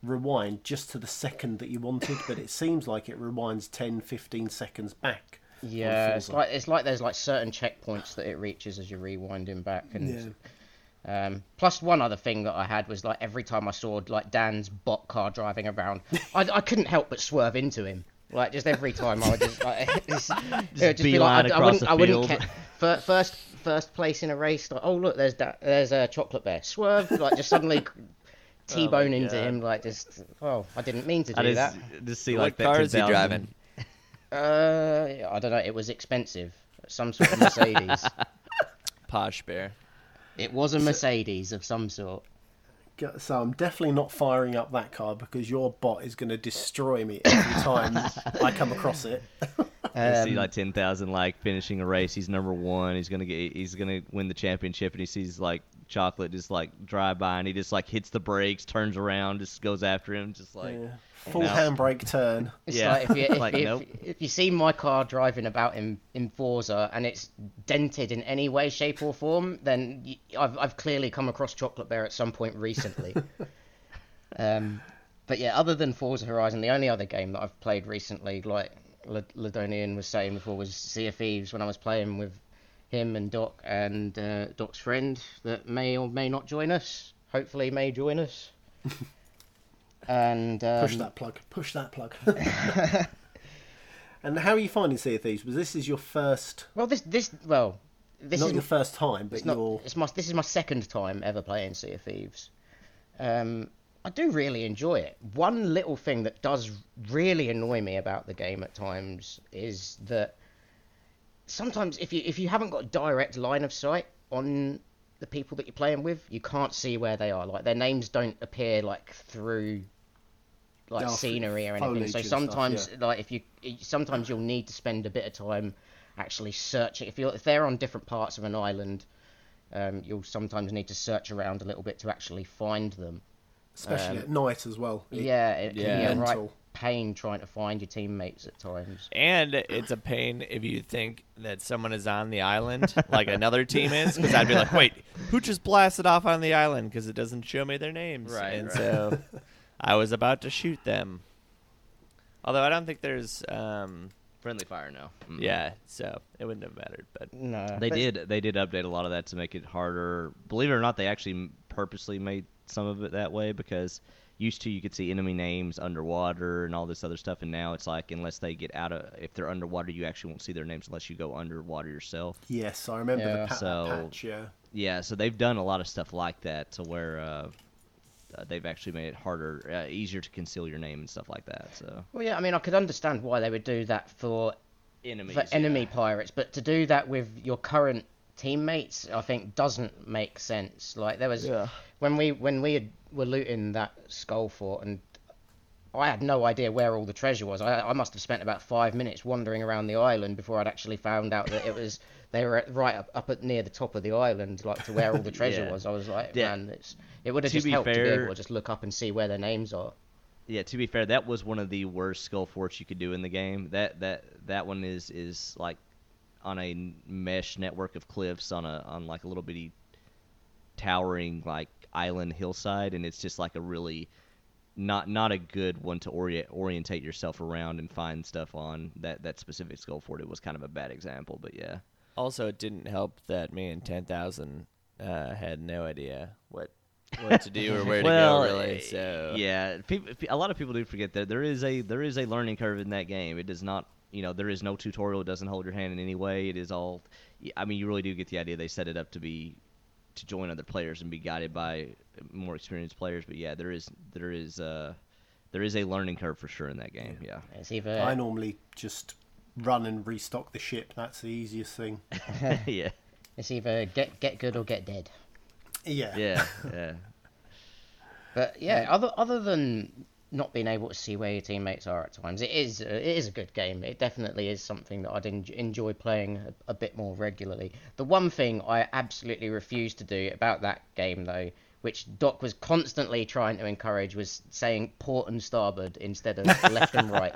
rewind just to the second that you wanted, but it seems like it rewinds 10, 15 seconds back.
Yeah, it's like it's like there's like certain checkpoints that it reaches as you're rewinding back, and um, plus one other thing that I had was like every time I saw like Dan's bot car driving around, (laughs) I, I couldn't help but swerve into him. Like just every time I would just like (laughs) it would just be like I, I wouldn't I wouldn't first first place in a race like oh look there's that there's a chocolate bear swerve like just suddenly (laughs) t-bone into
God.
him like just oh I didn't mean to do
I
that.
just, just see like that
car is he driving? (laughs)
Uh, I don't know. It was expensive. Some sort of Mercedes. (laughs)
Posh Bear.
it was a Mercedes of some sort.
So I'm definitely not firing up that car because your bot is going to destroy me every time I come across it. (laughs)
I see
Um,
like ten thousand like finishing a race. He's number one. He's gonna get. He's gonna win the championship, and he sees like chocolate just like drive by, and he just like hits the brakes, turns around, just goes after him, just like.
Yeah. Full
No.
handbrake turn. (laughs)
It's
Yeah.
like if you, if, (laughs)
Like,
if,
nope.
if you see my car driving about in, in Forza and it's dented in any way, shape, or form, then y I've, I've clearly come across Chocolate Bear at some point recently. (laughs) um, but yeah, other than Forza Horizon, the only other game that I've played recently, like L- Lydonian was saying before, was Sea of Thieves when I was playing with him and Doc and uh, Doc's friend that may or may not join us. Hopefully, may join us. (laughs) and um,
Push that plug. Push that plug. (laughs) and how are you finding Sea of Thieves? Was this is your first,
Well, this this well, this is
not
is
your first time, but
it's not
your
it's my this is my second time ever playing Sea of Thieves. um, I do really enjoy it. One little thing that does really annoy me about the game at times is that sometimes if you if you haven't got direct line of sight on the people that you're playing with, you can't see where they are. Like their names don't appear like through like
Yeah,
scenery or anything. So
and stuff,
sometimes
yeah.
like if you sometimes you'll need to spend a bit of time actually searching. If you if they're on different parts of an island, um, you'll sometimes need to search around a little bit to actually find them.
especially
Um,
at night as well.
Yeah, it can be
Yeah.
a right. Pain trying to find your teammates at times.
And it's a pain if you think that someone is on the island, like another team is, because I'd be like, wait, who just blasted off on the island? Because it doesn't show me their names.
Right,
And
right.
so I was about to shoot them. Although I don't think there's, um,
Friendly fire now. Mm.
yeah, so it wouldn't have mattered. But
No,
They
but-
did. They did update a lot of that to make it harder. Believe it or not, they actually purposely made some of it that way because used to you could see enemy names underwater and all this other stuff, and now it's like unless they get out of if they're underwater, you actually won't see their names unless you go underwater yourself.
Yes, I remember
Yeah.
the pa-
So-
patch. Yeah,
Yeah, so they've done a lot of stuff like that to where uh, uh, they've actually made it harder, uh, easier to conceal your name and stuff like that. So
Well, yeah, I mean, I could understand why they would do that for
enemies,
for enemy
yeah.
pirates, but to do that with your current teammates, I think doesn't make sense. Like there was
Yeah.
when we when we had, were looting that skull fort, and I had no idea where all the treasure was. I, I must have spent about five minutes wandering around the island before I'd actually found out that it was they were at, right up, up at near the top of the island, like to where all the treasure (laughs)
Yeah.
was. I was like,
Yeah.
man, it's, it would have
To
just helped to be able to just look up and see where their names are.
Yeah, to be fair, that was one of the worst skull forts you could do in the game. That that that one is is like on a mesh network of cliffs on a on like a little bitty towering like island hillside, and it's just like a really not not a good one to orient orientate yourself around and find stuff on. That that specific skull fort, it was kind of a bad example, but yeah.
also, it didn't help that me and 10,000 uh, had no idea what what to do or where
well,
to go, (laughs) really.
eh,
So
yeah, people, a lot of people do forget that there is a there is a learning curve in that game. It does not, you know, there is no tutorial. It doesn't hold your hand in any way. It is all. I mean, you really do get the idea. They set it up to be to join other players and be guided by more experienced players. But yeah, there is there is uh there is a learning curve for sure in that game. Yeah.
It's either
I normally just run and restock the ship. That's the easiest thing. (laughs) (laughs)
Yeah.
it's either get get good or get dead.
Yeah,
Yeah. Yeah.
But yeah, other other than not being able to see where your teammates are at times, it is it is a good game. It definitely is something that I'd en- enjoy playing a, a bit more regularly. The one thing I absolutely refuse to do about that game, though, which Doc was constantly trying to encourage, was saying port and starboard instead of (laughs) left and right.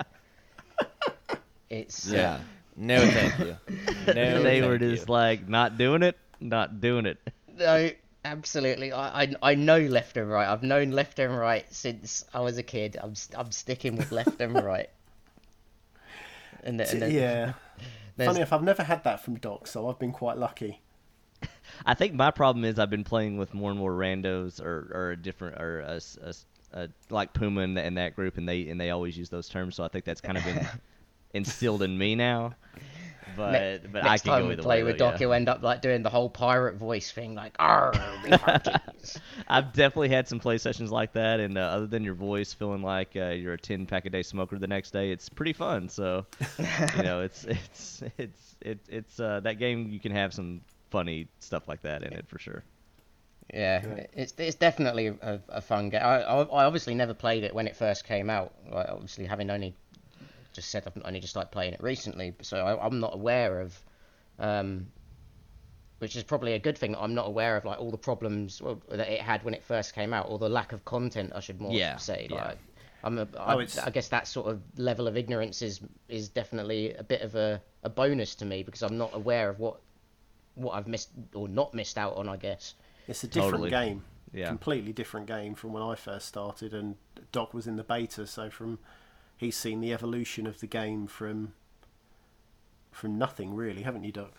It's uh,
yeah. No, thank you. (laughs) No,
they
thank
were
you.
just like not doing it, not doing it.
No, absolutely. I, I I know left and right. I've known left and right since I was a kid. I'm I'm sticking with left and (laughs) right. And, the- and the-
yeah. (laughs)
there's-
Funny enough, I've never had that from Doc, so I've been quite lucky. (laughs)
I think my problem is I've been playing with more and more randos or, or a different or a, s- a s- a- like Puma and, and that group, and they and they always use those terms. So I think that's kind of been instilled in me now. But
Ne-
but
next
I can
time
go
we play
way.
with Doc,
yeah.
he'll end up like doing the whole pirate voice thing, like "Arr. (laughs)
I've definitely had some play sessions like that, and uh, other than your voice feeling like uh, you're a ten pack a day smoker the next day, it's pretty fun. So you know, it's (laughs) it's it's it, it's uh, that game. You can have some funny stuff like that in it for sure.
Yeah, it's it's definitely a, a fun game. I, I I obviously never played it when it first came out. Like, obviously, having only just said I've only just started playing it recently, so I, I'm not aware of, um, which is probably a good thing. that I'm not aware of like all the problems well, that it had when it first came out, or the lack of content. I should more
Yeah,
say.
yeah.
Like, I'm a, I,
Oh, it's-
I guess that sort of level of ignorance is is definitely a bit of a, a bonus to me because I'm not aware of what what I've missed or not missed out on. I guess.
It's a different
Totally.
game.
Yeah.
Completely different game from when I first started, and Doc was in the beta, so from he's seen the evolution of the game from from nothing really, haven't you, Doc?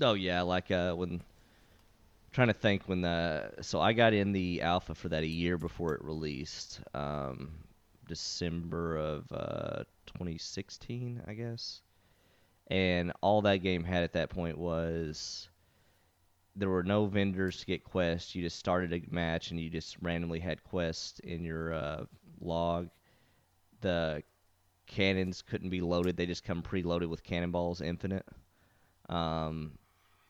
Oh yeah, like uh, when trying to think when the so I got in the alpha for that a year before it released, um, December of uh, 2016, I guess. And all that game had at that point was there were no vendors to get quests. You just started a match and you just randomly had quests in your uh, log. The cannons couldn't be loaded; they just come preloaded with cannonballs, infinite. Um,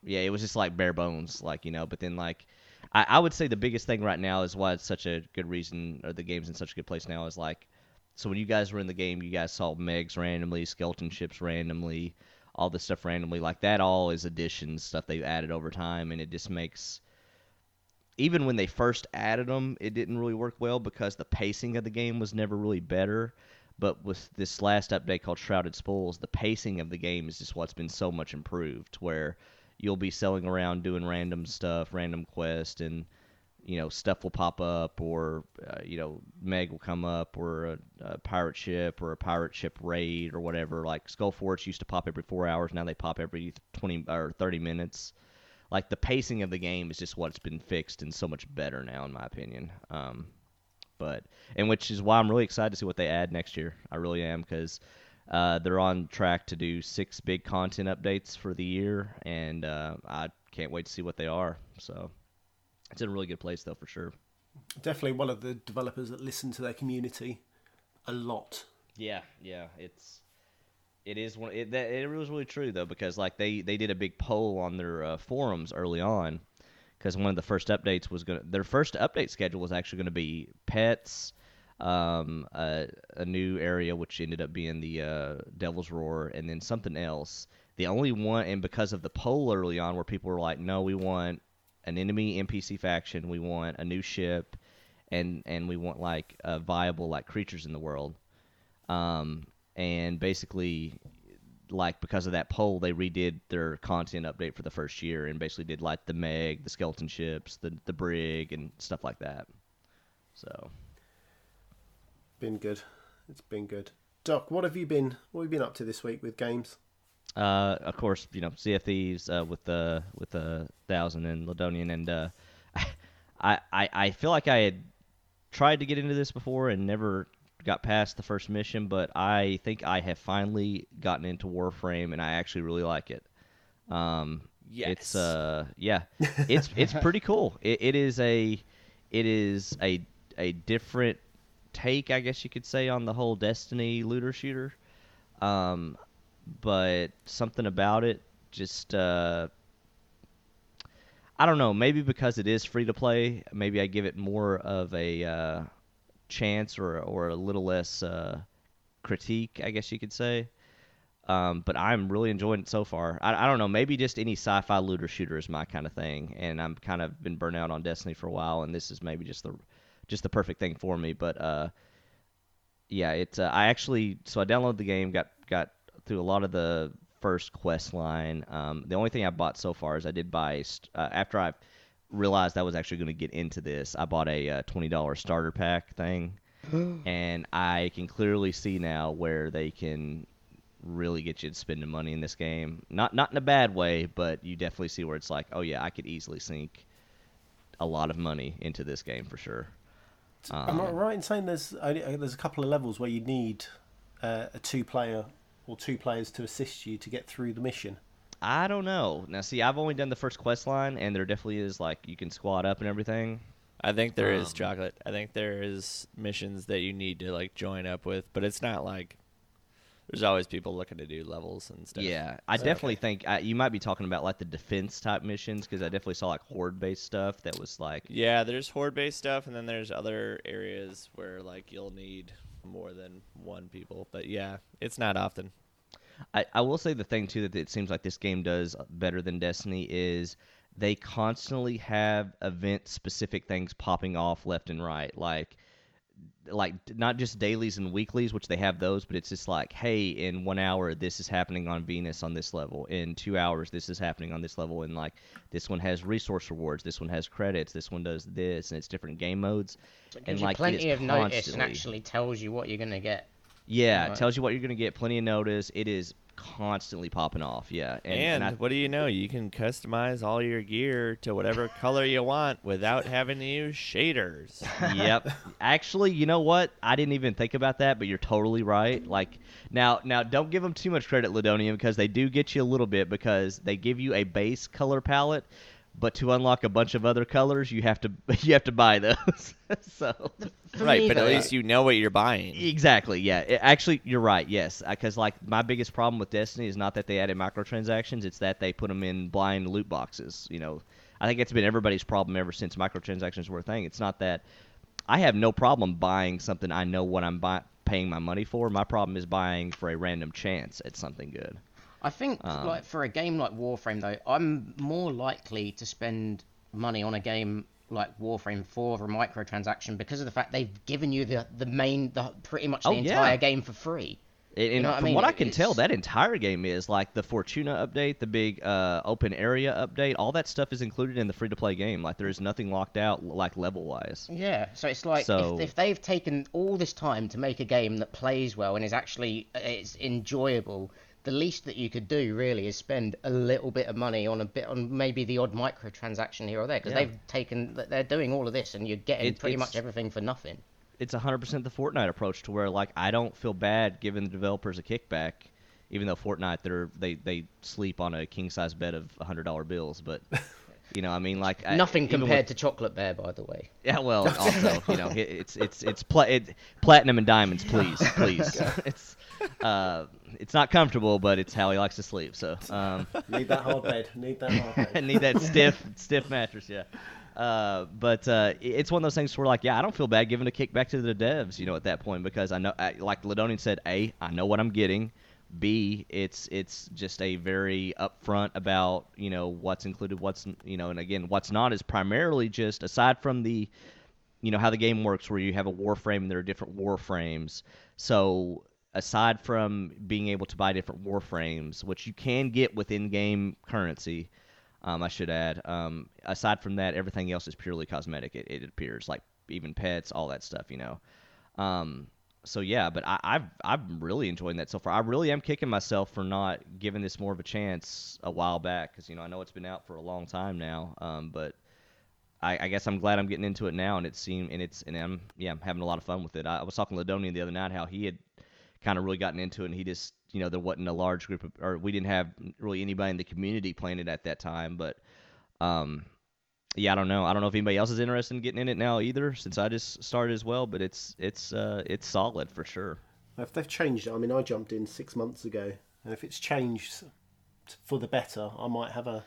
yeah, it was just like bare bones, like you know. But then like, I, I would say the biggest thing right now is why it's such a good reason, or the game's in such a good place now is like, so when you guys were in the game, you guys saw Megs randomly, skeleton ships randomly, all this stuff randomly. Like that all is additions, stuff they've added over time, and it just makes. Even when they first added them, it didn't really work well because the pacing of the game was never really better. But with this last update called Shrouded Spoils, the pacing of the game is just what's been so much improved. Where you'll be selling around doing random stuff, random quest, and you know stuff will pop up, or uh, you know Meg will come up, or a, a pirate ship, or a pirate ship raid, or whatever. Like Skull Forts used to pop every four hours, now they pop every twenty or thirty minutes. Like the pacing of the game is just what's been fixed and so much better now, in my opinion. Um, but and which is why I'm really excited to see what they add next year. I really am because uh, they're on track to do six big content updates for the year, and uh, I can't wait to see what they are. So it's in a really good place, though, for sure.
Definitely one of the developers that listen to their community a lot.
Yeah, yeah, it's it is one. It, that, it was really true though because like they they did a big poll on their uh, forums early on because one of the first updates was going to their first update schedule was actually going to be pets um, a, a new area which ended up being the uh, Devil's Roar, and then something else. The only one, and because of the poll early on, where people were like, "No, we want an enemy NPC faction, we want a new ship, and and we want like viable like creatures in the world." Um, and basically, like because of that poll, they redid their content update for the first year, and basically did like the Meg, the skeleton ships, the the brig, and stuff like that. So
Been good. It's been good. Doc, what have you been? What have you been up to this week with games?
Uh, of course, you know Sea of Thieves uh, with the with the thousand and Lydonian, and uh, (laughs) I, I I feel like I had tried to get into this before and never got past the first mission, but I think I have finally gotten into Warframe, and I actually really like it. Um, It's
Yes.
uh yeah, (laughs) it's it's pretty cool. It, it is a it is a a different take, I guess you could say, on the whole Destiny looter shooter. Um, but something about it just uh, I don't know. Maybe because it is free to play, maybe I give it more of a uh, chance or or a little less uh, critique, I guess you could say. Um, but I'm really enjoying it so far. I, I don't know. Maybe just any sci-fi looter shooter is my kind of thing, and I'm kind of been burnt out on Destiny for a while, and this is maybe just the just the perfect thing for me. But uh, yeah, it's uh, I actually so I downloaded the game, got got through a lot of the first quest line. Um, the only thing I bought so far is I did buy uh, after I realized I was actually going to get into this. I bought a uh, twenty dollar starter pack thing, (gasps) and I can clearly see now where they can really get you to spending money in this game. Not not in a bad way, but you definitely see where it's like, oh yeah, I could easily sink a lot of money into this game for sure.
Am
Um,
I right in saying there's uh, there's a couple of levels where you need uh, a two player or two players to assist you to get through the mission?
I don't know. Now, see, I've only done the first quest line, and there definitely is like you can squat up and everything.
I think there is
Um,
chocolate. I think there is missions that you need to like join up with, but it's not like there's always people looking to do levels and stuff.
Yeah, I definitely think uh, you might be talking about like the defense type missions because I definitely saw like horde based stuff that was like
Yeah, there's horde based stuff, and then there's other areas where like you'll need more than one people. But yeah, it's not often.
I, I will say the thing too that it seems like this game does better than Destiny is they constantly have event specific things popping off left and right. Like like not just dailies and weeklies which they have those but it's just like hey in one hour this is happening on venus on this level. In two hours this is happening on this level. And like this one has resource rewards. This one has credits. This one does this. And it's different game modes.
So
and like
plenty of notice and actually tells you what you're gonna get.
Yeah it
Right.
tells you what you're gonna get plenty of notice it is constantly popping off yeah and,
And,
and I,
what do you know? You can customize all your gear to whatever color you want without having to use shaders. (laughs)
yep. Actually, you know what? I didn't even think about that, but you're totally right. Like now, now don't give them too much credit, Lydonian, because they do get you a little bit because they give you a base color palette, but to unlock a bunch of other colors, you have to (laughs) you have to buy those. (laughs) so
For (laughs)
right, but at least you know what you're buying.
exactly, yeah. It- actually, you're right. Yes, because like my biggest problem with Destiny is not that they added microtransactions; it's that they put them in blind loot boxes. You know, I think it's been everybody's problem ever since microtransactions were a thing. It's not that I have no problem buying something I know what I'm buy- paying my money for. My problem is buying for a random chance at something good.
I think
Um,
like for a game like Warframe though, I'm more likely to spend money on a game like Warframe for a microtransaction because of the fact they've given you the the main the pretty much the
Oh, yeah.
entire game for free.
And, and
know what I
from
mean?
what I can tell, that entire game is like the Fortuna update, the big uh, open area update. All that stuff is included in the free to play game. Like there is nothing locked out, like level wise.
Yeah, so it's like
So-
if, if they've taken all this time to make a game that plays well and is actually uh, it's enjoyable, the least that you could do really is spend a little bit of money on a bit on maybe the odd microtransaction here or there because
Yeah.
they've taken they're doing all of this and you're getting
It-
pretty much everything for nothing.
It's 100% the Fortnite approach to where like I don't feel bad giving the developers a kickback, even though Fortnite they're they they sleep on a king size bed of hundred dollar bills, but. You know, I mean, like I-
Nothing
even with-
compared to Chocolate Bear, by the way.
Yeah, well, (laughs) also, you know, it, it's it's it's pla- it, platinum and diamonds, please, please. (laughs) (laughs) it's (laughs) uh, it's not comfortable, but it's how he likes to sleep. So, um, (laughs)
Need that hard bed. Need that hard bed. (laughs)
need that stiff stiff mattress, yeah. Uh, but uh, it's one of those things where, like, yeah, I don't feel bad giving a kickback to the devs, you know, at that point because I know, I, like Lydonian said, a, I know what I'm getting. B, it's it's just a very upfront about you know what's included, what's you know, and again, what's not is primarily just aside from the you know how the game works where you have a warframe and there are different warframes so aside from being able to buy different warframes which you can get with in-game currency um, i should add um, aside from that everything else is purely cosmetic it, it appears like even pets all that stuff you know um, so yeah but I, I've, i'm really enjoying that so far i really am kicking myself for not giving this more of a chance a while back because you know i know it's been out for a long time now um, but I, I guess I'm glad I'm getting into it now, and it seemed and it's and I'm yeah I'm having a lot of fun with it. I, I was talking to Lydonian the other night how he had kind of really gotten into it, and he just you know there wasn't a large group of or we didn't have really anybody in the community playing it at that time, but um yeah I don't know I don't know if anybody else is interested in getting in it now either since I just started as well, but it's it's uh it's solid for sure.
If they've changed it, I mean, I jumped in six months ago, and if it's changed for the better, I might have a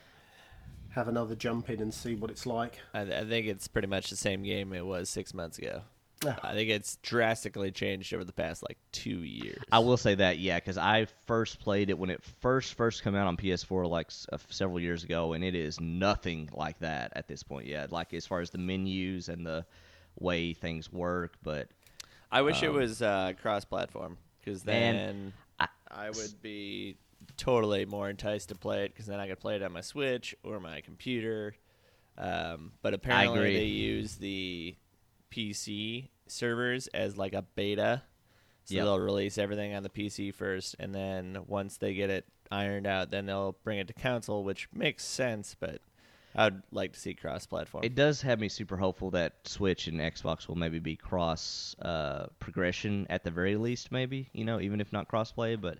have another jump in and see what it's like.
I, I think it's pretty much the same game it was six months ago. I think it's drastically changed over the past like two years.
I will say that, yeah, because I first played it when it first first came out on PS4 like s- uh, several years ago, and it is nothing like that at this point yet. Like as far as the menus and the way things work, but
I wish it was uh, cross-platform because
Um,
then
I-
I, would be totally more enticed to play it because then I could play it on my Switch or my computer. Um, but apparently they use the PC servers as like a beta, so
Yep.
they'll release everything on the PC first, and then once they get it ironed out, then they'll bring it to console, which makes sense. But I'd like to see cross-platform.
it does have me super hopeful that Switch and Xbox will maybe be cross uh, progression at the very least, maybe you know, even if not crossplay, but.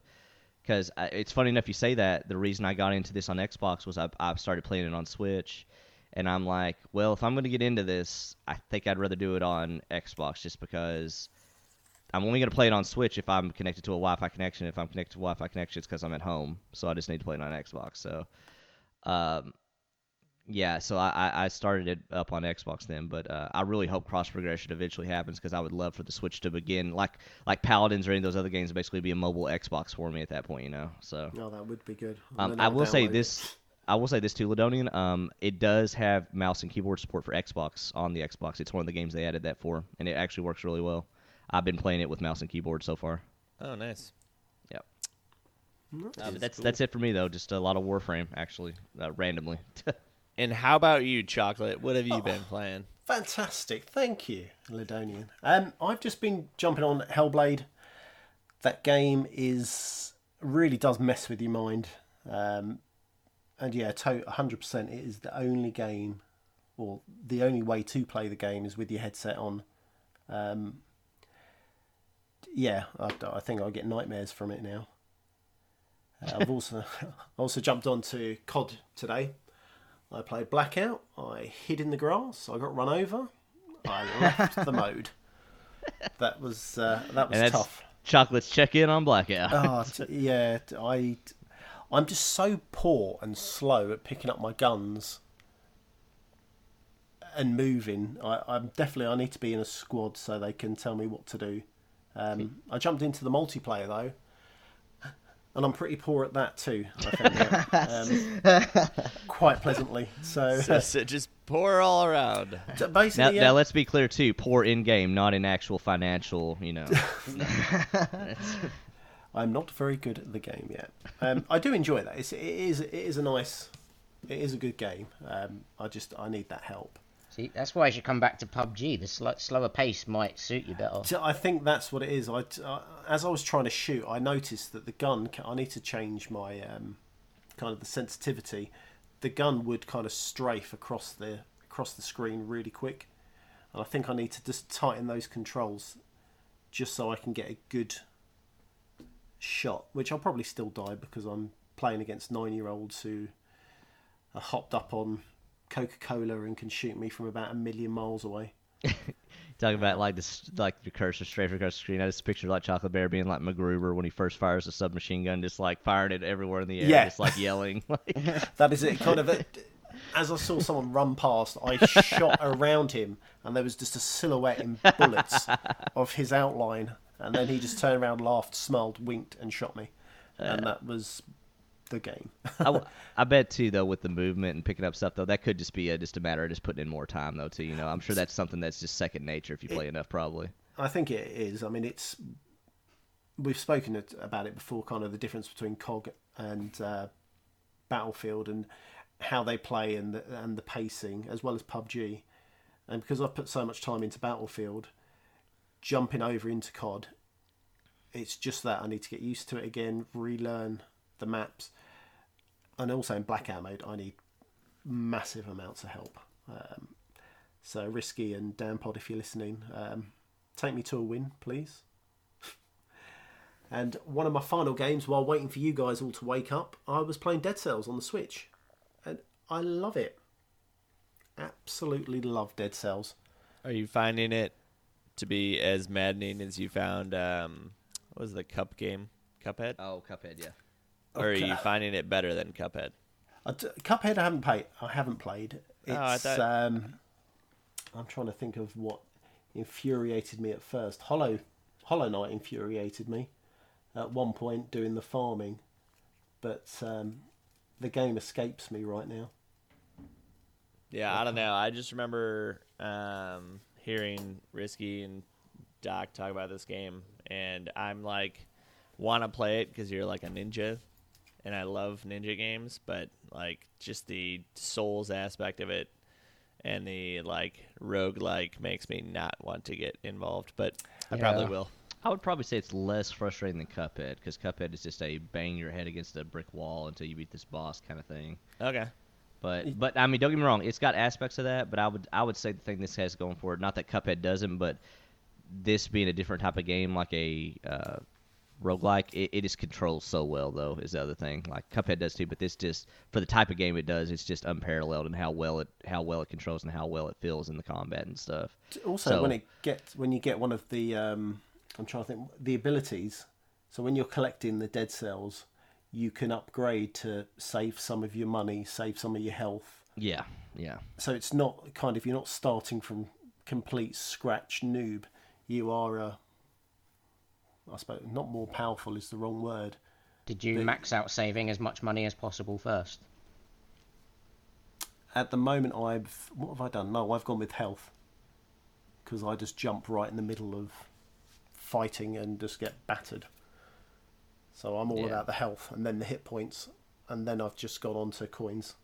Because it's funny enough you say that. The reason I got into this on Xbox was I, I started playing it on Switch, and I'm like, well, if I'm going to get into this, I think I'd rather do it on Xbox just because I'm only going to play it on Switch if I'm connected to a Wi-Fi connection. If I'm connected to Wi-Fi connection, it's because I'm at home, so I just need to play it on Xbox. So, um, yeah, so I, I- started it up on Xbox then, but uh, I really hope cross progression eventually happens because I would love for the Switch to begin like like Paladins or any of those other games basically be a mobile Xbox for me at that point, you know. So
Oh, that would be good.
Um, I
I'll
will say this. I will say this too, Lydonian. Um, it does have mouse and keyboard support for Xbox on the Xbox. It's one of the games they added that for, and it actually works really well. I've been playing it with mouse and keyboard so far.
oh, nice.
Yep.
Nice.
Uh, but that's that's it for me though. Just a lot of Warframe actually, uh, randomly. (laughs)
And how about you, Chocolate? What have you been playing?
Fantastic, thank you, Lydonian. Um, I've just been jumping on Hellblade. That game is really does mess with your mind, um, and yeah, to hundred percent. It is the only game, or the only way to play the game is with your headset on. Um, yeah, I, I think I'll get nightmares from it now. Uh, I've also (laughs) also jumped onto COD today. I played Blackout. I hid in the grass. I got run over. I left the mode. (laughs) That was uh, that was
And
tough.
chocolates check in on blackout.
Oh, t- yeah. t- I, I'm just so poor and slow at picking up my guns and moving. I, I'm definitely. I need to be in a squad so they can tell me what to do. Um, I jumped into the multiplayer though, and I'm pretty poor at that too. I found (laughs) out, um, quite pleasantly. So, (laughs)
So, so just poor all around.
so basically,
Now,
yeah,
now let's be clear too. Poor in game, not in actual financial. You know, (laughs)
I'm not very good at the game yet. Um, I do enjoy that. It's, it is it is a nice, it is a good game. Um, I just I need that help.
See, that's why I should come back to PUBG. The sl- slower pace might suit you better.
So I think that's what it is. I, uh, as I was trying to shoot, I noticed that the gun. I need to change my um, kind of the sensitivity. The gun would kind of strafe across the across the screen really quick, and I think I need to just tighten those controls, just so I can get a good shot. Which I'll probably still die because I'm playing against nine year olds who are hopped up on Coca Cola and can shoot me from about a million miles away. (laughs)
talking about like this, like your cursor straight across the screen. I just picture like Chocolate Bear being like MacGruber when he first fires a submachine gun, just like firing it everywhere in the air,
Yeah.
just like yelling. (laughs) Like, (laughs)
That is it. Kind of. A, as I saw someone run past, I shot around him, and there was just a silhouette in bullets of his outline. And then he just turned around, laughed, smiled, winked, and shot me. And that was the game. (laughs)
I bet too though with the movement and picking up stuff though that could just be a, just a matter of just putting in more time though too. You know, I'm sure that's something that's just second nature if you play enough probably.
I think it is. I mean, it's. We've spoken about it before, kind of the difference between COD and uh, Battlefield and how they play and the, and the pacing, as well as PUBG. And because I've put so much time into Battlefield, jumping over into COD, it's just that I need to get used to it again, relearn the maps, and also in Blackout mode, I need massive amounts of help. Um, so risky and Dan Pod, if you're listening, um, take me to a win, please. and one of my final games, while waiting for you guys all to wake up, I was playing Dead Cells on the Switch, and I love it. Absolutely love Dead Cells.
Are you finding it to be as maddening as you found? Um, what was the cup game? Cuphead?
Oh, Cuphead, yeah.
Or are you finding it better than Cuphead?
I d- Cuphead, I haven't played. I haven't played. It's,
Oh, I thought-
um, I'm trying to think of what infuriated me at first. Hollow, Hollow Knight infuriated me at one point doing the farming, but um, the game escapes me right now.
Yeah, I don't know. I just remember um, hearing Risky and Doc talk about this game, and I'm like, want to play it because you're like a ninja, and I love ninja games, but like just the souls aspect of it and the like rogue like makes me not want to get involved, but I probably will.
I would probably say it's less frustrating than Cuphead because Cuphead is just a bang your head against a brick wall until you beat this boss kind of thing.
Okay.
But but I mean, don't get me wrong, it's got aspects of that. But I would I would say the thing this has going for it, not that Cuphead doesn't, but this being a different type of game, like a uh, roguelike, it, it just controls so well though. Is the other thing. Like Cuphead does too, but this just for the type of game it does, it's just unparalleled in how well it how well it controls and how well it feels in the combat and stuff.
Also,
So-
when it gets when you get one of the, um, I'm trying to think the abilities. So when you're collecting the dead cells, you can upgrade to save some of your money, save some of your health.
Yeah, yeah.
so it's not kind of you're not starting from complete scratch noob. You are, a, I suppose, not more powerful is the wrong word.
Did you max out saving as much money as possible first?
At the moment, I've what have I done? No, I've gone with health because I just jump right in the middle of fighting and just get battered. So I'm all
Yeah.
about the health and then the hit points, and then I've just gone on to coins.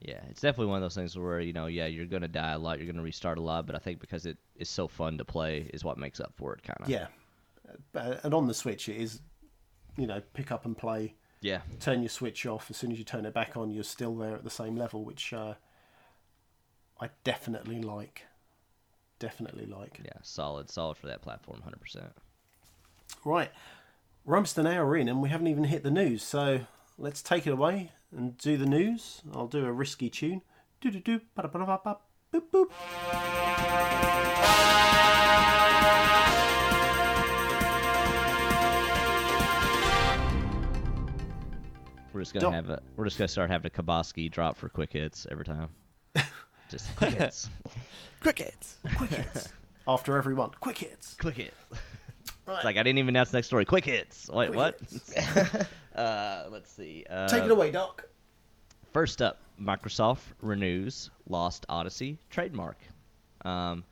Yeah, it's definitely one of those things where you know, yeah, you're gonna die a lot, you're gonna restart a lot, but I think because it is so fun to play is what makes up for it, kind of.
Yeah, Uh, and on the Switch, it is, you know, pick up and play.
Yeah.
turn your switch off. As soon as you turn it back on, you're still there at the same level, which uh, I definitely like. Definitely like.
Yeah, solid, solid for that platform, hundred percent.
Right, we're almost an hour in, and we haven't even hit the news. So let's take it away. and do the news. I'll do a risky tune. Do do do. ba ba ba ba boop boop.
We're just gonna
Don't-
have a. We're just gonna start having a Kaboski drop for quick hits every time. (laughs) Just quick hits.
Crickets.
Quick hits. (laughs) After every one, quick hits.
quick hits. It's like I didn't even announce the next story. Quick hits. Wait,
Quick
what? (laughs) uh, let's see. Uh,
Take it away, Doc.
First up, Microsoft renews Lost Odyssey trademark. Um,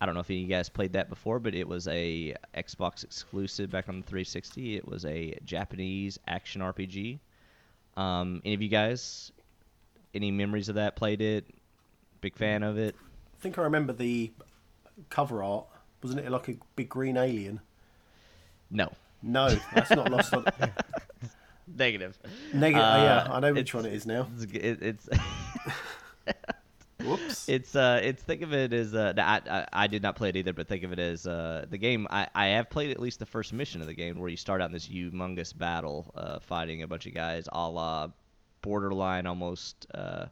I don't know if any of you guys played that before, but it was a Xbox exclusive back on the 360. It was a Japanese action RPG. Um, any of you guys, any memories of that? Played it? Big fan of it?
I think I remember the cover art. Wasn't it like a big green alien?
No.
No, that's not lost. on... (laughs)
Negative.
Negative.
Uh,
yeah, I know which one it is now.
It's, it, it's (laughs)
Whoops.
It's uh, it's think of it as uh, I, I I did not play it either, but think of it as uh, the game. I I have played at least the first mission of the game where you start out in this humongous battle, uh, fighting a bunch of guys, a la borderline almost. Uh,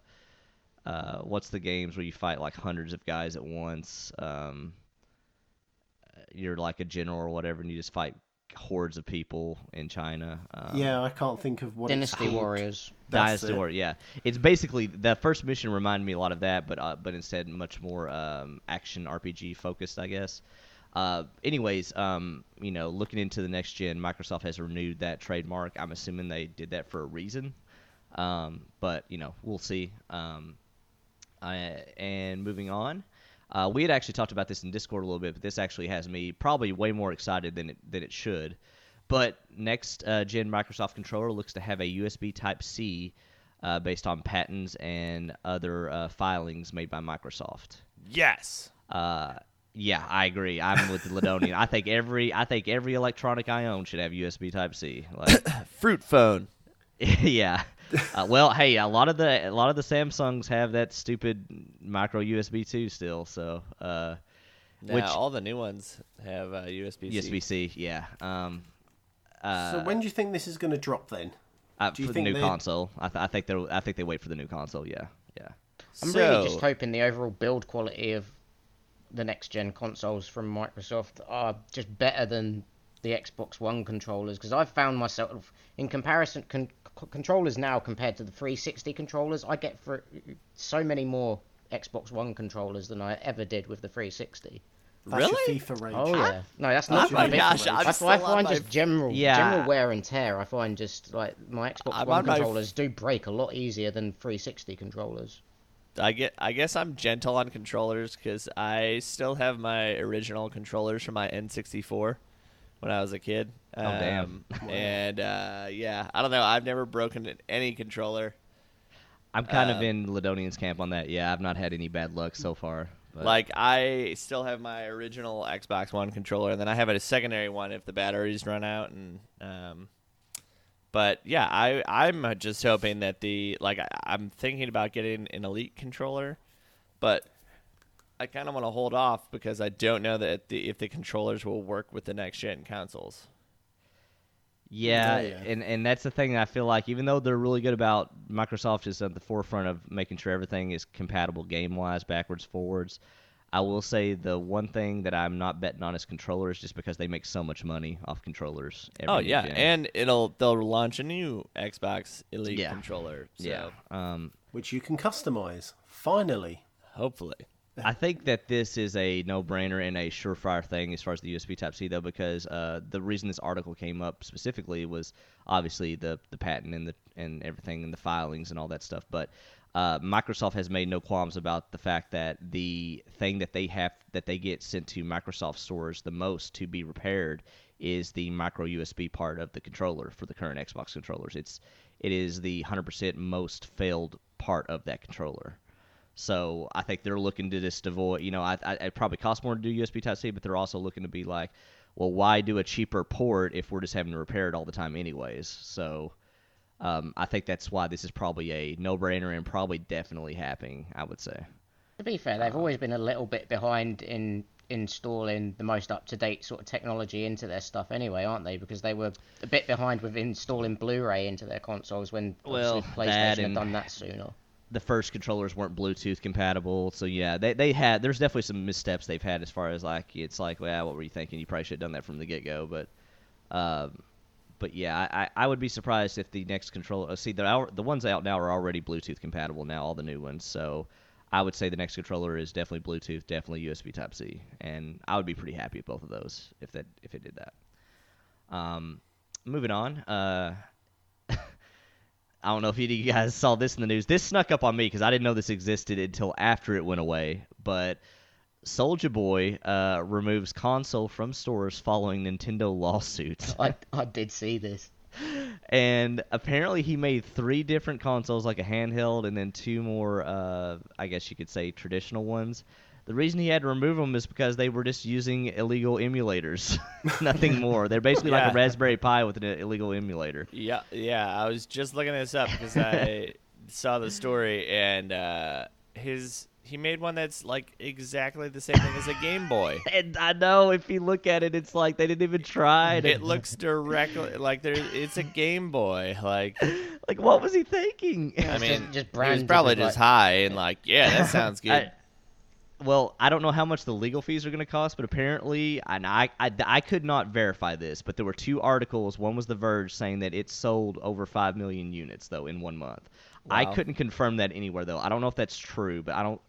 uh, what's the games where you fight like hundreds of guys at once? Um, you're like a general or whatever, and you just fight hordes of people in China. Um,
yeah, I can't think of what
Dynasty
called.
Warriors.
That's
Dynasty
it.
War, yeah. It's basically the first mission reminded me a lot of that, but uh, but instead much more um, action RPG focused, I guess. Uh, anyways, um, you know, looking into the next gen, Microsoft has renewed that trademark. I'm assuming they did that for a reason, um, but you know, we'll see. Um, I, and moving on, uh, we had actually talked about this in Discord a little bit, but this actually has me probably way more excited than it than it should. But next uh, gen Microsoft controller looks to have a USB Type C uh, based on patents and other uh, filings made by Microsoft.
Yes.
Uh, yeah, I agree. I'm with the Lydonian. I think every I think every electronic I own should have USB Type C. Like, (coughs)
Fruit phone. (laughs)
yeah. Uh, well, hey, a lot of the a lot of the Samsungs have that stupid micro USB too still. So uh,
Now,
Which-
all the new ones have uh, USB.
USB C, yeah. Um, uh,
So when do you think this is going to drop then?
uh,
do you
for the new
they-
console, I, th- I think they I think they wait for the new console. Yeah, yeah.
I'm
so,
really just hoping the overall build quality of the next gen consoles from Microsoft are just better than the Xbox One controllers because I've found myself in comparison con- c- controllers now compared to the 360 controllers, I get for so many more Xbox One controllers than I ever did with the 360.
That's your
Really?
FIFA rage.
Oh yeah, no, that's not.
Oh
not
my
me.
gosh,
I,
I'm
I
still on
find
my-
just general
Yeah.
general wear and tear. I find just like my Xbox
I'm
One
on my-
controllers do break a lot easier than 360 controllers.
I get. I guess I'm gentle on controllers because I still have my original controllers from my N64 when I was a kid.
Oh, damn.
Um, (laughs) And uh, yeah, I don't know. I've never broken any controller.
I'm kind of
Um,
in Lydonian's camp on that. Yeah, I've not had any bad luck so far. But
Like I still have my original Xbox One controller, and then I have a secondary one if the batteries run out. And um, but yeah, I I'm just hoping that the like I, I'm thinking about getting an Elite controller, but I kind of want to hold off because I don't know that the, if the controllers will work with the next gen consoles.
Yeah,
Yeah, yeah.
and and that's the thing I feel like even though they're really good about Microsoft is at the forefront of making sure everything is compatible game wise, backwards, forwards. I will say the one thing that I'm not betting on is controllers, just because they make so much money off controllers. Every
Oh yeah,
gen.
and it'll they'll launch a new Xbox Elite
Yeah.
controller. So
yeah. Um,
Which you can customize. Finally.
hopefully.
I (laughs) think that this is a no-brainer and a surefire thing as far as the USB Type C, though, because uh, the reason this article came up specifically was obviously the the patent and the and everything and the filings and all that stuff. But uh, Microsoft has made no qualms about the fact that the thing that they have that they get sent to Microsoft stores the most to be repaired is the micro USB part of the controller for the current Xbox controllers. It's it is the 100% most failed part of that controller. So I think they're looking to just avoid, you know, I, I, it probably costs more to do USB Type C, but they're also looking to be like, well, why do a cheaper port if we're just having to repair it all the time, anyways? So um, I think that's why this is probably a no-brainer and probably definitely happening. I would say.
To be fair, they've always been a little bit behind in installing the most up to date sort of technology into their stuff anyway, aren't they? Because they were a bit behind with installing Blu-ray into their consoles when
Well,
PlayStation had done that sooner.
The first controllers weren't Bluetooth compatible, so yeah, they they had there's definitely some missteps they've had as far as like it's like, well, what were you thinking? You probably should have done that from the get go, but, um, but yeah, I, I would be surprised if the next controller. Uh, see, the the ones out now are already Bluetooth compatible now, all the new ones. So I would say the next controller is definitely Bluetooth, definitely USB Type C, and I would be pretty happy with both of those if that if it did that. Um, moving on. Uh, I don't know if any of you guys saw this in the news. This snuck up on me because I didn't know this existed until after it went away. But Soldier Boy uh, removes console from stores following Nintendo lawsuits. (laughs)
I I did see this.
and apparently he made three different consoles, like a handheld, and then two more, uh, I guess you could say, traditional ones. The reason he had to remove them is because they were just using illegal emulators, (laughs) nothing (laughs) more. They're basically like a Raspberry Pi with an illegal emulator.
Yeah, yeah. I was just looking this up because I (laughs) saw the story, and uh, his he made one that's like exactly the same thing as a Game Boy.
And I know if you look at it, it's like they didn't even try. to-
It looks directly like there. It's a Game Boy. Like
like what was he thinking?
I mean,
just
he was probably just
like-
high and like, yeah, that sounds good.
I- well, I don't know how much the legal fees are going to cost, but apparently, and I, I, I could not verify this, but there were two articles. One was The Verge saying that it sold over five million units though in one month. I couldn't confirm that anywhere though. I don't know if that's true, but I don't.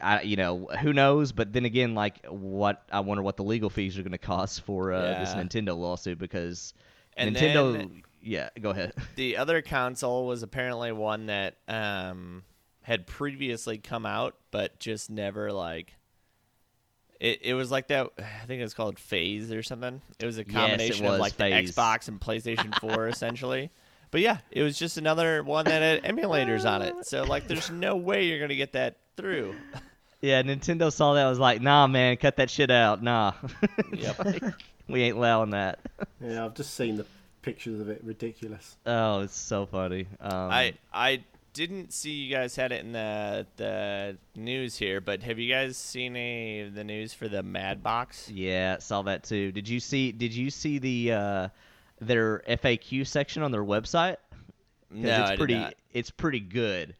I, you know, who knows? But then again, like, what I wonder what the legal fees are going to cost for uh, this Nintendo lawsuit because
And
Nintendo.
then-
yeah, go ahead.
the other console was apparently one that um, had previously come out, but just never like. It, it was like that. I think it was called Phase or something. It was a
it
combination
was,
of like
Phase.
the Xbox and PlayStation (laughs) 4 essentially. But yeah, it was just another one that had emulators on it. So like, there's no way you're gonna get that through. (laughs)
Yeah, Nintendo saw that was like, nah, man, cut that shit out. Nah. (laughs)
Yep.
Like, we ain't allowing that.
Yeah, I've just seen the pictures of it. Ridiculous.
Oh, it's so funny. Um,
I I didn't see you guys had it in the the news here, but have you guys seen any of the news for the Mad Box?
yeah, saw that too. Did you see? Did you see the uh, their FAQ section on their website?
No,
it's pretty. It's pretty good.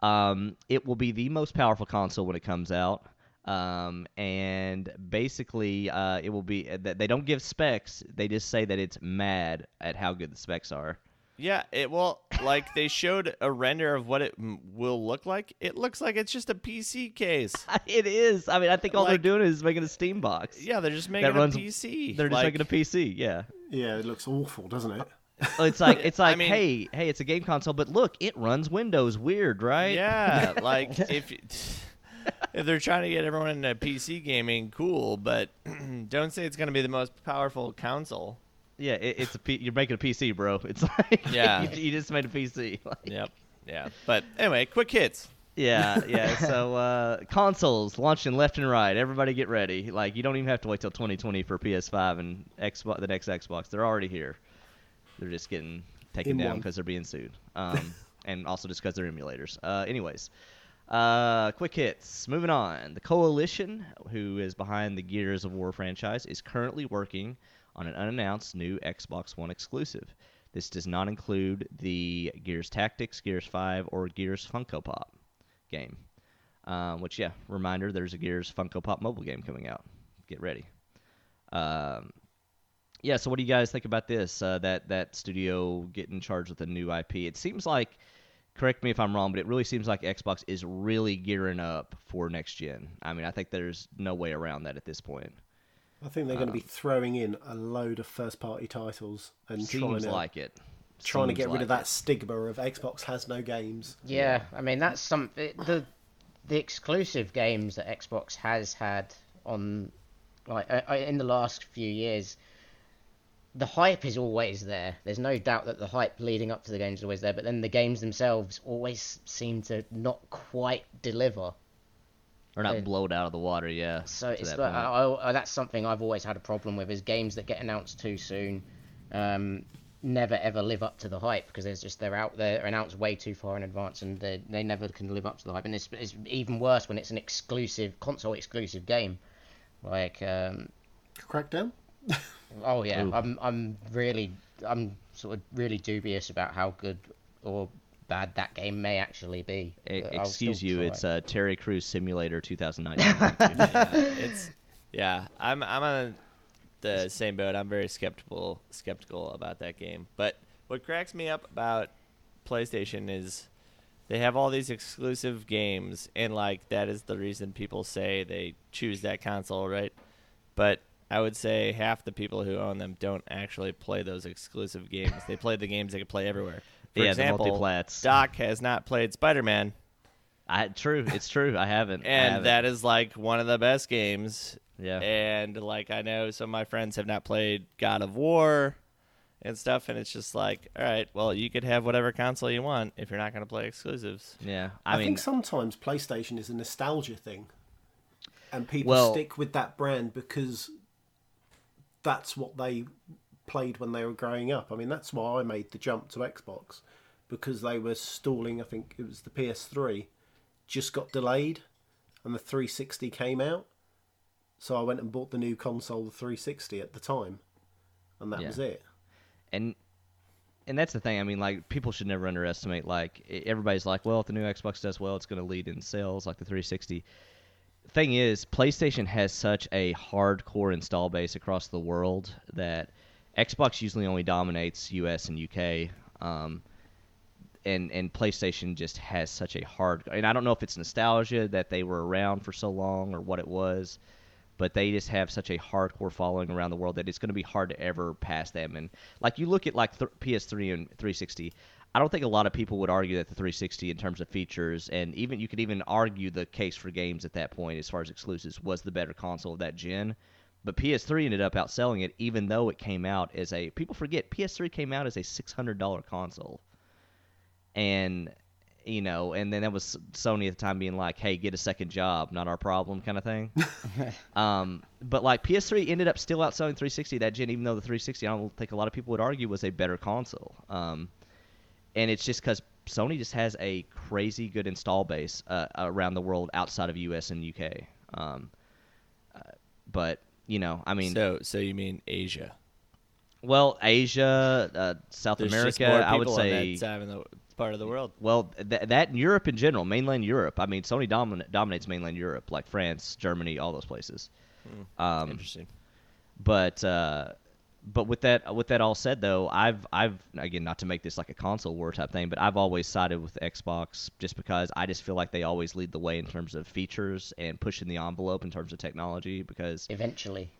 Um, it will be the most powerful console when it comes out. Um, and basically, uh, it will be that they don't give specs. They just say that it's mad at how good the specs are.
Yeah, it well, like they showed a render of what it m- will look like. It looks like it's just a PC case. (laughs)
It is. I mean, I think all
Like-
they're doing is making a Steam box.
Yeah, they're just making
runs-
a PC.
They're just
like,
making a PC. Yeah.
Yeah, it looks awful, doesn't it?
It's like it's (laughs)
I
like,
mean-
hey, hey, it's a game console, but look, it runs Windows. Weird, right?
Yeah, (laughs) like if if they're trying to get everyone into PC gaming, cool, but (clears throat) don't say it's going to be the most powerful console.
Yeah, it, it's a P- you're making a PC, bro. It's (laughs) like
Yeah.
you, you just made a PC. (laughs) Like,
Yep. Yeah. But anyway, quick hits.
yeah, (laughs) yeah. So uh, consoles launching left and right. Everybody get ready. Like you don't even have to wait till 2020 for PS5 and Xbox, the next Xbox. They're already here. They're just getting taken
In
down because they're being sued, um, and also just because they're emulators. Uh, anyways, uh, quick hits. Moving on. The Coalition, who is behind the Gears of War franchise, is currently working on an unannounced new Xbox One exclusive. This does not include the Gears Tactics, Gears 5, or Gears Funko Pop game. Um, which, yeah, reminder there's a Gears Funko Pop mobile game coming out. Get ready. Um, yeah, so what do you guys think about this? Uh, that that studio getting charged with a new IP? It seems like, correct me if I'm wrong, but it really seems like Xbox is really gearing up for next gen. I mean, I think there's no way around that at this point.
I think they're going to be throwing in a load of first-party titles and trying to
like it.
trying to
Seems
get rid of that
it.
stigma of Xbox has no games.
Yeah, I mean that's some it- the the exclusive games that Xbox has had on like uh, uh, in the last few years. The hype is always there. There's no doubt that the hype leading up to the games is always there, but then the games themselves always seem to not quite deliver.
Or not blow it out of the water, yeah.
So it's
that
like. I, I, that's something I've always had a problem with is games that get announced too soon, um, never ever live up to the hype because there's just they're out there they're announced way too far in advance and they they never can live up to the hype and it's, it's even worse when it's an exclusive console exclusive game. Like, um,
Crackdown. (laughs)
oh yeah,
Ooh.
I'm I'm really I'm sort of really dubious about how good or bad that game may actually be.
E- excuse you,
try
it's
it.
uh, Terry Crews Simulator 2019. (laughs)
yeah, it's yeah. I'm I'm on the same boat. I'm very skeptical skeptical about that game. But what cracks me up about PlayStation is they have all these exclusive games, and like that is the reason people say they choose that console, right? But I would say half the people who own them don't actually play those exclusive games. They play the games they can play everywhere. For
Yeah, the
example,
multiplats.
Doc has not played Spider-Man,
I, true, it's true. I haven't. I
and
haven't.
that is like one of the best games
yeah.
and like I know some of my friends have not played God of War and stuff, and it's just like, all right, well, you could have whatever console you want if you're not going to play exclusives.
yeah.
I,
I, mean,
think sometimes PlayStation is a nostalgia thing, and people
Well-
stick with that brand because that's what they played when they were growing up. I mean, that's why I made the jump to Xbox because they were stalling. I think it was the PS3 just got delayed, and the 360 came out. So I went and bought the new console, the 360, at the time, and that
Yeah.
was it.
and and that's the thing. I mean, like people should never underestimate. Like everybody's like, well, if the new Xbox does well, it's going to lead in sales like the 360. Thing is, PlayStation has such a hardcore install base across the world that Xbox usually only dominates US and UK. Um, and and PlayStation just has such a hard. And I don't know if it's nostalgia that they were around for so long or what it was, but they just have such a hardcore following around the world that it's going to be hard to ever pass them. And like you look at like th- PS3 and 360, I don't think a lot of people would argue that the 360 in terms of features and even you could even argue the case for games at that point as far as exclusives was the better console of that gen. But PS3 ended up outselling it, even though it came out as a people forget PS3 came out as a $600 console and you know, and then that was Sony at the time being like, "Hey, get a second job, not our problem," kind of thing. (laughs) um, but like PS3 ended up still outselling 360 that gen, even though the 360 I don't think a lot of people would argue was a better console. Um, and it's just because Sony just has a crazy good install base uh, around the world outside of US and UK. Um, uh, but you know, I mean,
so, so you mean Asia?
well, Asia, uh, South
There's
America, I would say
that side of the part of the world.
Well, th- that and Europe in general, mainland Europe. I mean, Sony domin- dominates mainland Europe, like France, Germany, all those places. Um,
Interesting.
but uh, but with that with that all said, though, I've I've again not to make this like a console war type thing, but I've always sided with Xbox just because I just feel like they always lead the way in terms of features and pushing the envelope in terms of technology. Because
Eventually,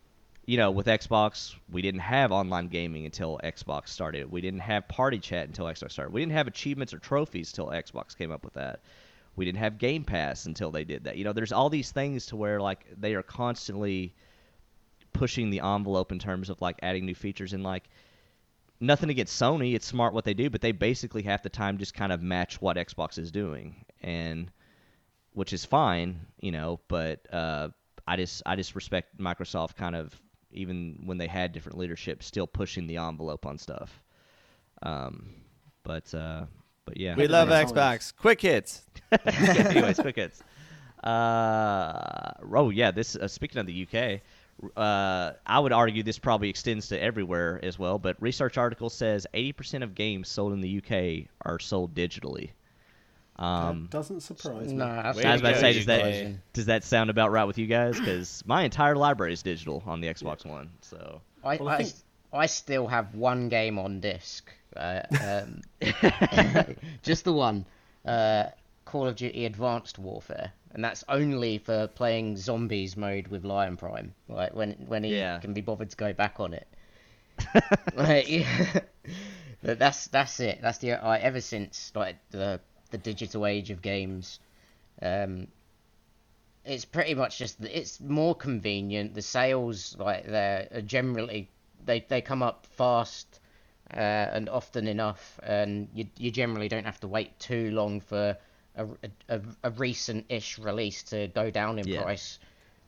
you know, with Xbox, we didn't have online gaming until Xbox started. We didn't have party chat until Xbox started. We didn't have achievements or trophies until Xbox came up with that. We didn't have Game Pass until they did that. You know, there's all these things to where like they are constantly pushing the envelope in terms of like adding new features and like nothing against Sony, it's smart what they do, but they basically half the time just kind of match what Xbox is doing and which is fine, you know, but uh I just I just respect Microsoft kind of even when they had different leadership still pushing the envelope on stuff. Um but uh but yeah.
We love
Nice.
Xbox. Quick hits. (laughs)
Anyways, (laughs) quick hits. Uh, oh yeah, this uh, speaking of the UK, uh, I would argue this probably extends to everywhere as well. But research article says 80% of games sold in the UK are sold digitally. Um,
that doesn't surprise me.
nah.
I was about to say, does that does that sound about right with you guys? Because my entire library is digital on the Xbox One. So
I,
Well, I
I,
think-
s- I still have one game on disc. Uh, um, (laughs) (laughs) just the one. Uh, Call of Duty Advanced Warfare. And that's only for playing zombies mode with Lion Prime. Like when when he
Yeah.
can be bothered to go back on it. (laughs) like, yeah. (laughs) but that's that's it. That's the I ever since like the the digital age of games. Um, it's pretty much just it's more convenient. The sales like they're are generally they they come up fast uh, and often enough, and you you generally don't have to wait too long for a, a, a recent-ish release to go down in
Yeah.
price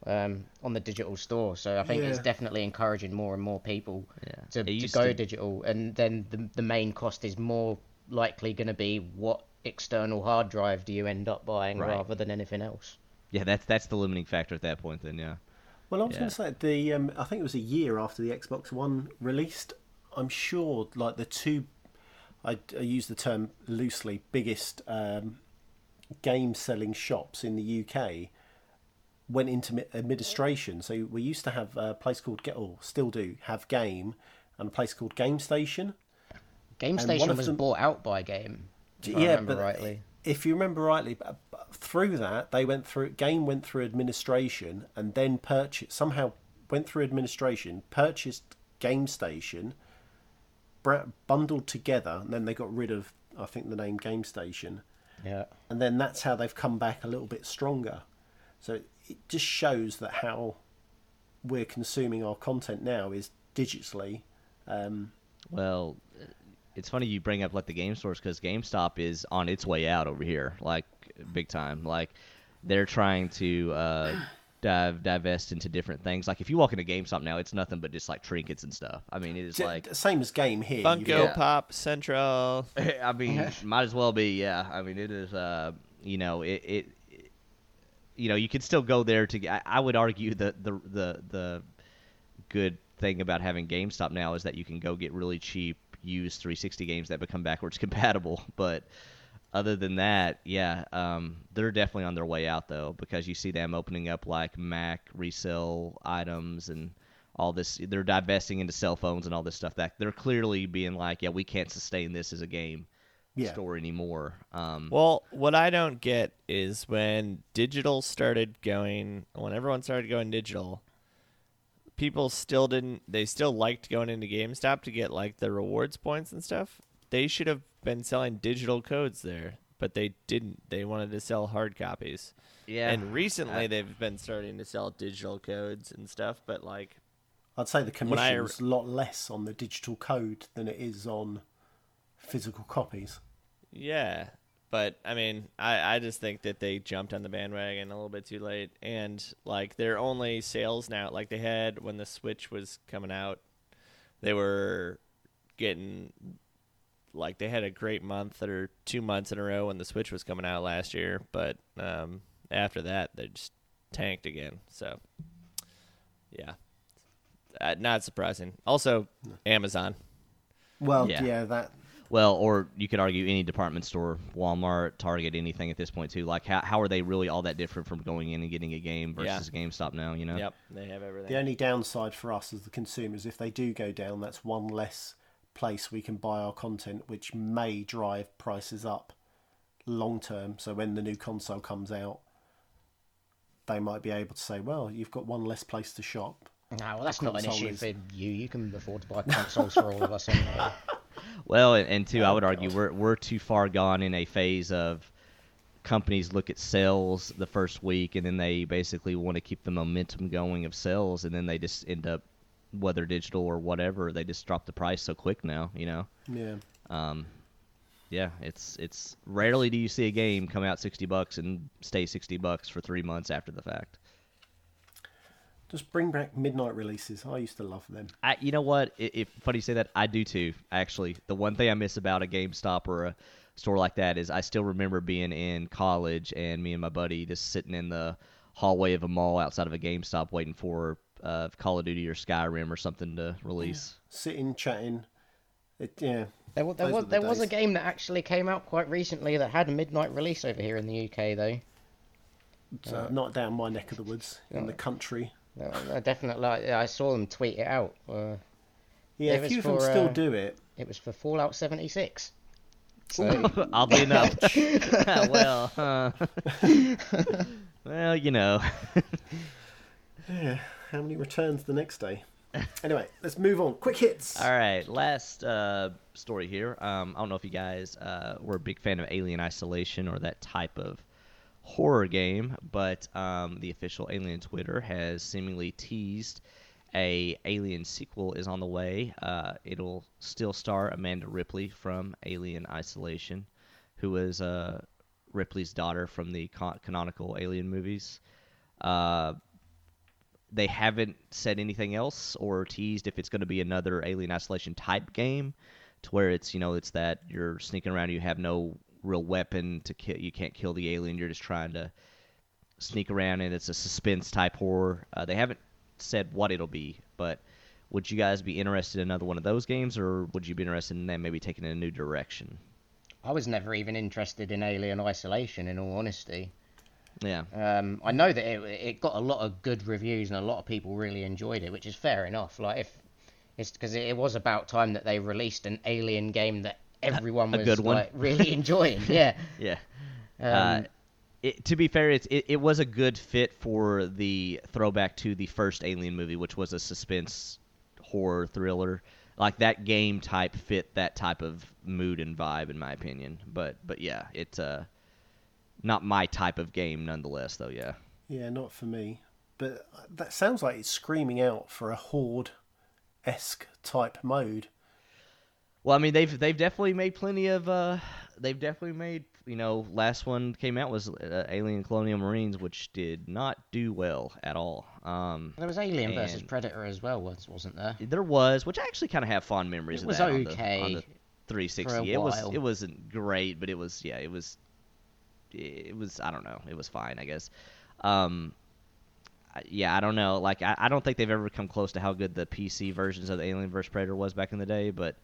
um, on the digital store. So I think it's definitely encouraging more and more people
Yeah.
to, to go
to-
digital, and then the the main cost is more likely going to be what external hard drive do you end up buying
Right.
rather than anything else.
yeah, that's that's the limiting factor at that point. Then yeah.
Well, I was
Yeah.
going to say the um, I think it was a year after the Xbox One released. I'm sure, like the two, I, I use the term loosely, biggest um, game selling shops in the UK went into administration. So we used to have a place called Get, or still do have Game, and a place called Game Station.
Game Station was
them-
bought out by Game. If I
yeah,
remember
but
rightly.
if you remember rightly, through that they went through game went through administration and then purchased somehow went through administration, purchased Game Station, bundled together, and then they got rid of I think the name Game Station,
Yeah.
and then that's how they've come back a little bit stronger. So it just shows that how we're consuming our content now is digitally. Um,
Well, it's funny you bring up like the game stores because GameStop is on its way out over here, like big time. Like they're trying to uh, dive divest into different things. Like if you walk into GameStop now, it's nothing but just like trinkets and stuff. I mean, it is
j-
like
same as game here. you've
Funko
got-
Pop Central. (laughs)
I mean, (laughs) might as well be. Yeah, I mean, it is. Uh, you know, it. it it- you know, you can still go there to. I, I would argue that the the the good thing about having GameStop now is that you can go get really cheap used 360 games that become backwards (laughs) compatible. But other than that, yeah, um, they're definitely on their way out though because you see them opening up like Mac resale items and all this. They're divesting into cell phones and all this stuff. That they're clearly being like, yeah, we can't sustain this as a game
Yeah.
store anymore. Um,
Well, what I don't get is when digital started going, when everyone started going digital, people still didn't, they still liked going into GameStop to get like the rewards points and stuff. They should have been selling digital codes there, but they didn't. They wanted to sell hard copies.
yeah,
And recently
I-
they've been starting to sell digital codes and stuff, but like,
I'd say the
When I-
commission's a lot less on the digital code than it is on physical copies.
Yeah, but I mean, I, I just think that they jumped on the bandwagon a little bit too late, and like their only sales now, like they had when the Switch was coming out, they were getting like they had a great month or two months in a row when the Switch was coming out last year, but um, after that they just tanked again. So yeah, uh, not surprising. Also, Amazon.
Well,
Yeah.
yeah, that
Well, or you could argue any department store, Walmart, Target, anything at this point too. Like, how, how are they really all that different from going in and getting a game versus GameStop now? You know?
Yep, they have everything.
the only downside for us as the consumers, if they do go down, that's one less place we can buy our content, which may drive prices up long term. So when the new console comes out, they might be able to say, "Well, you've got one less place to shop."
No, well, that's not an issue
is-
for you. You can afford to buy consoles for all of us anyway. (laughs)
Well, and, and two, I
Oh,
would argue
God.
we're we're too far gone in a phase of companies look at sales the first week, and then they basically want to keep the momentum going of sales, and then they just end up, whether digital or whatever, they just drop the price so quick now. You know.
Yeah.
Um, yeah, it's it's rarely do you see a game come out sixty bucks and stay sixty bucks for three months after the fact.
Just bring back midnight releases. I used to love them.
I, you know what? I if funny you say that, I do too. Actually, the one thing I miss about a GameStop or a store like that is I still remember being in college and me and my buddy just sitting in the hallway of a mall outside of a GameStop waiting for uh, Call of Duty or Skyrim or something to release.
Sitting, chatting. It, yeah.
There, wa- there, was,
the
there was a game that actually came out quite recently that had a midnight release over here in the UK, though.
So not down my neck of the woods in the country.
No, no, definitely, like, I saw them tweet it out. Uh,
Yeah,
It
a few of them still
uh,
do it.
it was for Fallout 76. So, (laughs)
Oddly enough, (laughs) (laughs) well, uh, well, you know.
Yeah. How many returns the next day? (laughs) anyway, let's move on. Quick hits.
All right, last uh, story here. Um, I don't know if you guys uh, were a big fan of Alien Isolation or that type of horror game, but um, the official Alien Twitter has seemingly teased a Alien sequel is on the way. Uh, it'll still star Amanda Ripley from Alien Isolation, who is uh, Ripley's daughter from the con- canonical Alien movies. They haven't said anything else or teased if it's going to be another alien isolation type game to where it's you know it's that you're sneaking around you have no real weapon to kill you can't kill the alien you're just trying to sneak around and it's a suspense type horror uh, they haven't said what it'll be, but would you guys be interested in another one of those games, or would you be interested in them maybe taking a new direction?
I was never even interested in Alien Isolation, in all honesty.
Yeah,
Um, I know that it, it got a lot of good reviews and a lot of people really enjoyed it, which is fair enough. Like if it's because it, it was about time that they released an Alien game that (laughs) everyone
A
was
good one.
like really (laughs) enjoying. Yeah. (laughs)
yeah.
Um,
uh, it, to be fair, it's, it, it was a good fit for the throwback to the first Alien movie, which was a suspense horror thriller. Like that game type fit that type of mood and vibe, in my opinion. But but yeah, it's uh, not my type of game, nonetheless. Though, yeah.
Yeah, not for me. But that sounds like it's screaming out for a horde esque type mode.
Well, I mean, they've they've definitely made plenty of. Uh, they've definitely made. You know, last one came out was uh, Alien Colonial Marines, which did not do well at all. Um,
there was Alien versus Predator as well, was- wasn't there?
There was, which I actually kind of have fond memories
It
of
was
that on the-
okay
on the, 360. it was it wasn't great, but it was yeah, it was it was I don't know, it was fine, I guess. Um yeah, I don't know. Like I, I don't think they've ever come close to how good the PC versions of the Alien vs Predator was back in the day, but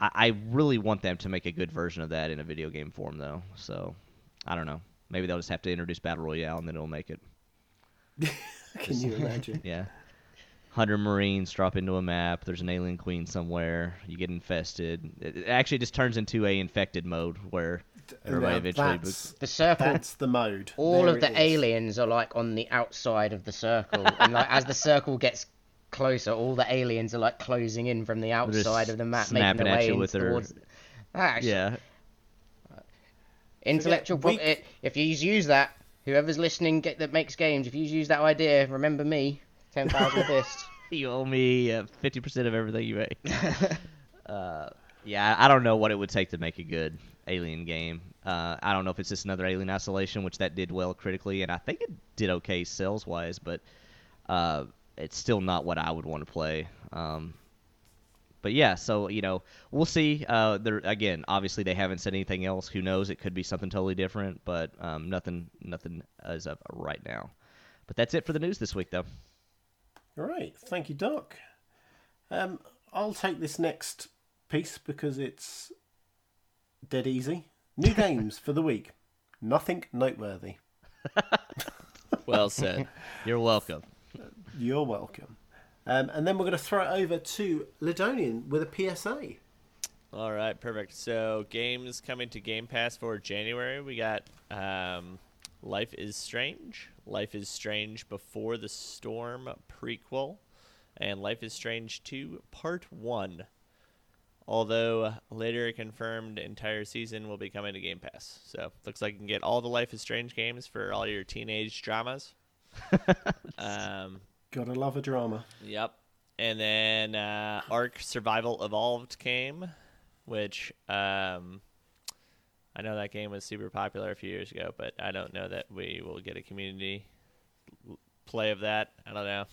I, I really want them to make a good version of that in a video game form though. So, I don't know. Maybe they'll just have to introduce battle royale and then it'll make it. (laughs)
Can you imagine? (laughs)
Yeah. 100 Marines drop into a map. There's an alien queen somewhere. You get infested. It it actually just turns into a infected mode where everybody
Now
eventually.
that's,
The circle.
that's the mode.
all
There
of the
it is.
aliens are like on the outside of the circle, and like as the circle gets closer, all the aliens are like closing in from the outside of the map, making
snapping
their
at
way
you
in
with their-
Actually,
yeah.
Intellectual
we-
property. If you use that, whoever's listening get, that makes games, if you use that idea, remember me. Ten thousand fists. (laughs)
You owe me uh, 50% of everything you make. (laughs) uh, yeah, I I don't know what it would take to make it good Alien game. Uh, I don't know if it's just another Alien Isolation, which that did well critically, and I think it did okay sales wise, but uh, it's still not what I would want to play. Um, but yeah, so you know, we'll see. Uh, there again, obviously they haven't said anything else. Who knows? It could be something totally different, but um, nothing, nothing as of right now. But that's it for the news this week, though.
All right, thank you, Doc. Um, I'll take this next piece because it's dead easy. New games for the week. Nothing noteworthy. (laughs)
Well said.
You're welcome.
You're welcome. Um, and then we're going to throw it over to Lydonian with a PSA.
All right, perfect. So games coming to Game Pass for January. We got um, Life is Strange, Life is Strange Before the Storm prequel, and Life is Strange 2 Part 1. Although later confirmed entire season will be coming to Game Pass. So looks like you can get all the Life is Strange games for all your teenage dramas. (laughs) um,
Gotta love a drama.
Yep. And then uh, Ark Survival Evolved came, which um, I know that game was super popular a few years ago, but I don't know that we will get a community play of that. I don't know.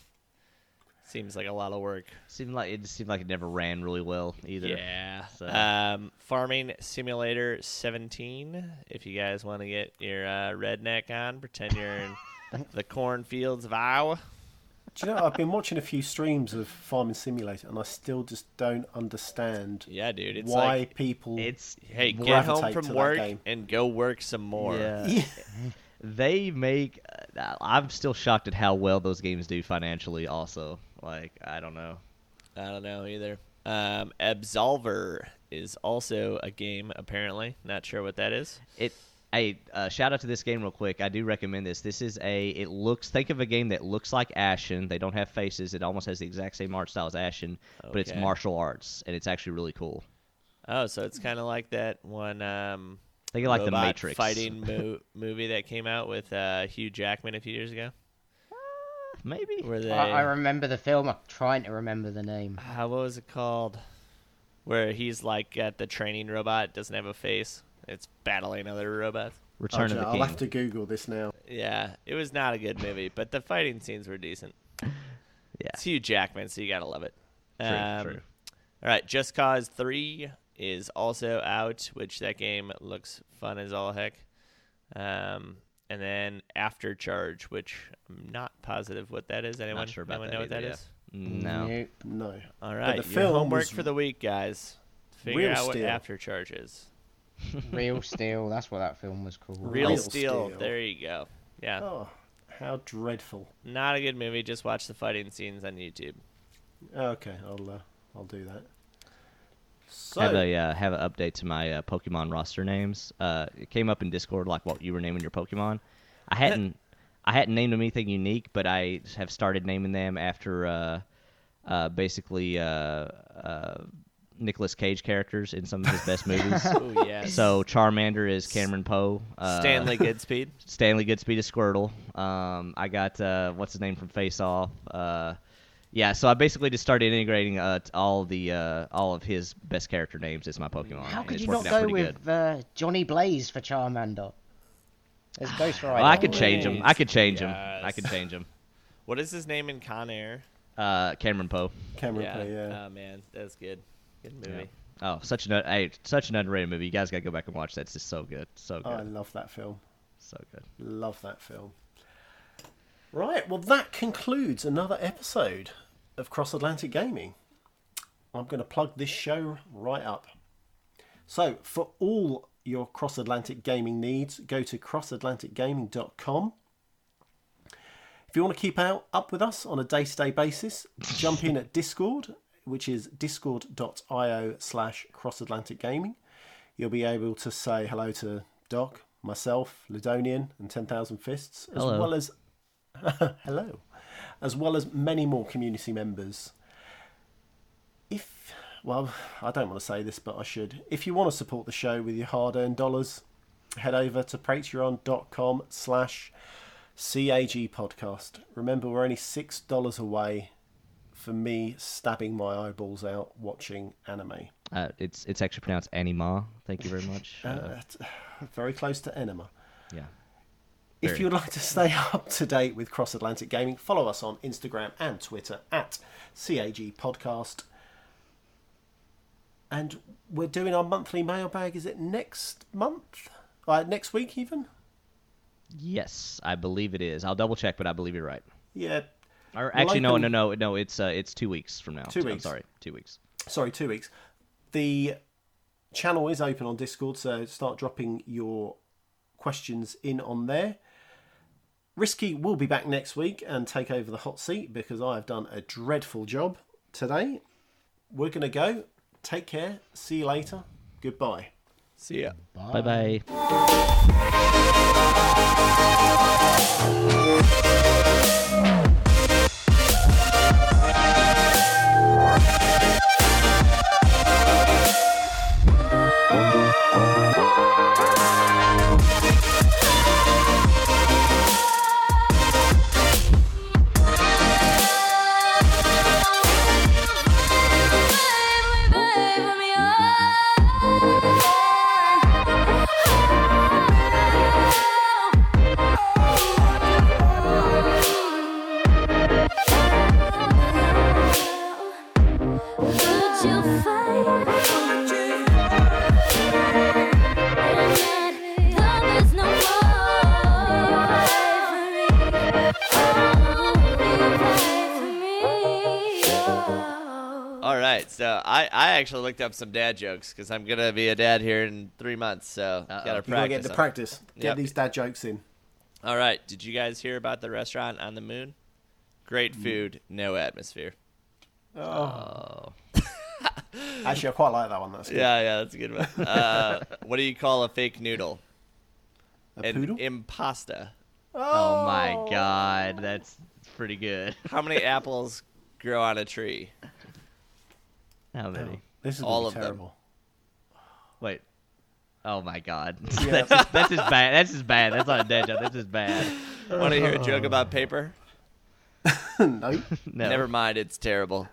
Seems like a lot of work.
Seemed like it just seemed like it never ran really well either.
Yeah.
So-
Um, Farming Simulator 17. If you guys want to get your uh, redneck on, pretend you're in (laughs) the cornfields of Iowa.
Do you know, I've been watching a few streams of Farming Simulator and I still just don't understand
Yeah, dude. It's
why
like
people.
It's
Hey, get home from work and go work some more.
yeah. (laughs)
Yeah.
They make. Uh, I'm still shocked at how well those games do financially. Also, like I don't know.
I don't know either. Um, Absolver is also a game, apparently. Not sure what that is.
It. Hey, uh, shout out to this game real quick. I do recommend this. This is a. It looks. Think of a game that looks like Ashen. They don't have faces. It almost has the exact same art style as Ashen, but it's martial arts, and it's actually really cool.
Oh, so it's kind of like that one um,
Think of like the Matrix
fighting mo- movie that came out with uh, Hugh Jackman a few years ago.
Maybe.
Where they,
I, I remember the film. I'm trying to remember the name.
uh, what was it called? Where he's like at the training robot, doesn't have a face. It's battling other robots.
Return of the
I'll
King.
have to Google this now.
Yeah, it was not a good movie, but the fighting scenes were decent.
Yeah.
It's Hugh Jackman, so you gotta love it.
True,
Um,
true.
All right, Just Cause Three is also out, which that game looks fun as all heck. Um, and then After Charge, which I'm not positive what that is. Anyone,
sure about
anyone
that
know what that
either,
is?
No.
Nope.
No.
All right,
the
your
film
homework for the week, guys. Figure
Real
out what
Steel.
After Charge is. (laughs)
Real Steel. That's what that film was called.
Real,
Real
Steel.
Steel.
There you go. Yeah,
Oh, how dreadful.
not a good movie. Just watch the fighting scenes on YouTube.
Okay, I'll uh, I'll do that. So,
have a uh, have an update to my uh, Pokemon roster names. Uh, it came up in Discord like what you were naming your Pokemon. I hadn't I hadn't named them anything unique, but I have started naming them after uh, uh, basically uh, uh, Nicolas Cage characters in some of his best (laughs) movies.
Oh yes.
So Charmander is Cameron Poe. Uh,
Stanley Goodspeed. (laughs)
Stanley Goodspeed is Squirtle. Um, I got uh, what's his name from Face Off. Yeah, so I basically just started integrating uh, all the uh, all of his best character names as my Pokemon.
How could
it's
you not go with uh, Johnny Blaze for Charmander? As (sighs) Ghost Rider.
Well, I could change him. I could change him. I could change him. (laughs)
What is his name in Con Air?
Uh, Cameron Poe.
Cameron
yeah.
Poe, yeah.
Oh man, that's good. Good movie.
Oh, such an hey, such an underrated movie. You guys gotta go back and watch that. It's just so good, so good,
I love that film.
so good.
Love that film. Right, well, that concludes another episode of Cross Atlantic Gaming. I'm going to plug this show right up. So, for all your Cross Atlantic Gaming needs, go to crossatlanticgaming.com. If you want to keep out up with us on a day to day basis, jump in at (laughs) Discord, which is discord.io slash crossatlanticgaming. You'll be able to say hello to Doc, myself, Lydonian, and 10,000 Fists, as
Hello.
well as (laughs) hello, as well as many more community members. If well, I don't want to say this, but I should. If you want to support the show with your hard-earned dollars, head over to patreon.com slash CAG podcast. Remember, we're only six dollars away for me stabbing my eyeballs out watching anime.
Uh, it's it's actually pronounced Anima. Thank you very much. Uh,
Uh, (sighs) very close to enema.
yeah.
If you'd like to stay (laughs) up to date with Cross Atlantic Gaming, follow us on Instagram and Twitter at CAG Podcast. And we're doing our monthly mailbag. Is it next month? Uh, next week, even?
Yes, I believe it is. I'll double check, but I believe you're right.
Yeah.
Or
We'll
actually, no, no, no, no. It's uh, it's two weeks from now.
Two
I'm
weeks.
sorry, two weeks.
Sorry, two weeks. The channel is open on Discord, so start dropping your questions in on there. Risky will be back next week and take over the hot seat because I have done a dreadful job today. We're going to go. Take care. See you later. Goodbye.
See ya.
Bye bye.
Would
actually looked up some dad jokes because I'm gonna be a dad here in three months, so gotta
You got to
practice.
get the practice. Get
Yep.
these dad jokes in.
All right, did you guys hear about the restaurant on the moon? Great
Mm.
food, no atmosphere.
Oh, (laughs)
Actually, I quite like that one. That's good.
Yeah, yeah, that's a good one. Uh, (laughs) what do you call a fake noodle?
A
An
poodle?
impasta.
oh my God, that's pretty good.
How many (laughs) apples grow on a tree?
How many?
This is
All of
be
them.
terrible.
Wait. Oh my God. (laughs)
Yeah.
that's just, that's just bad. That's just bad. That's not a dead joke. That's just bad.
Want to hear a joke about paper? (laughs)
no. (laughs)
No.
Never mind, it's terrible.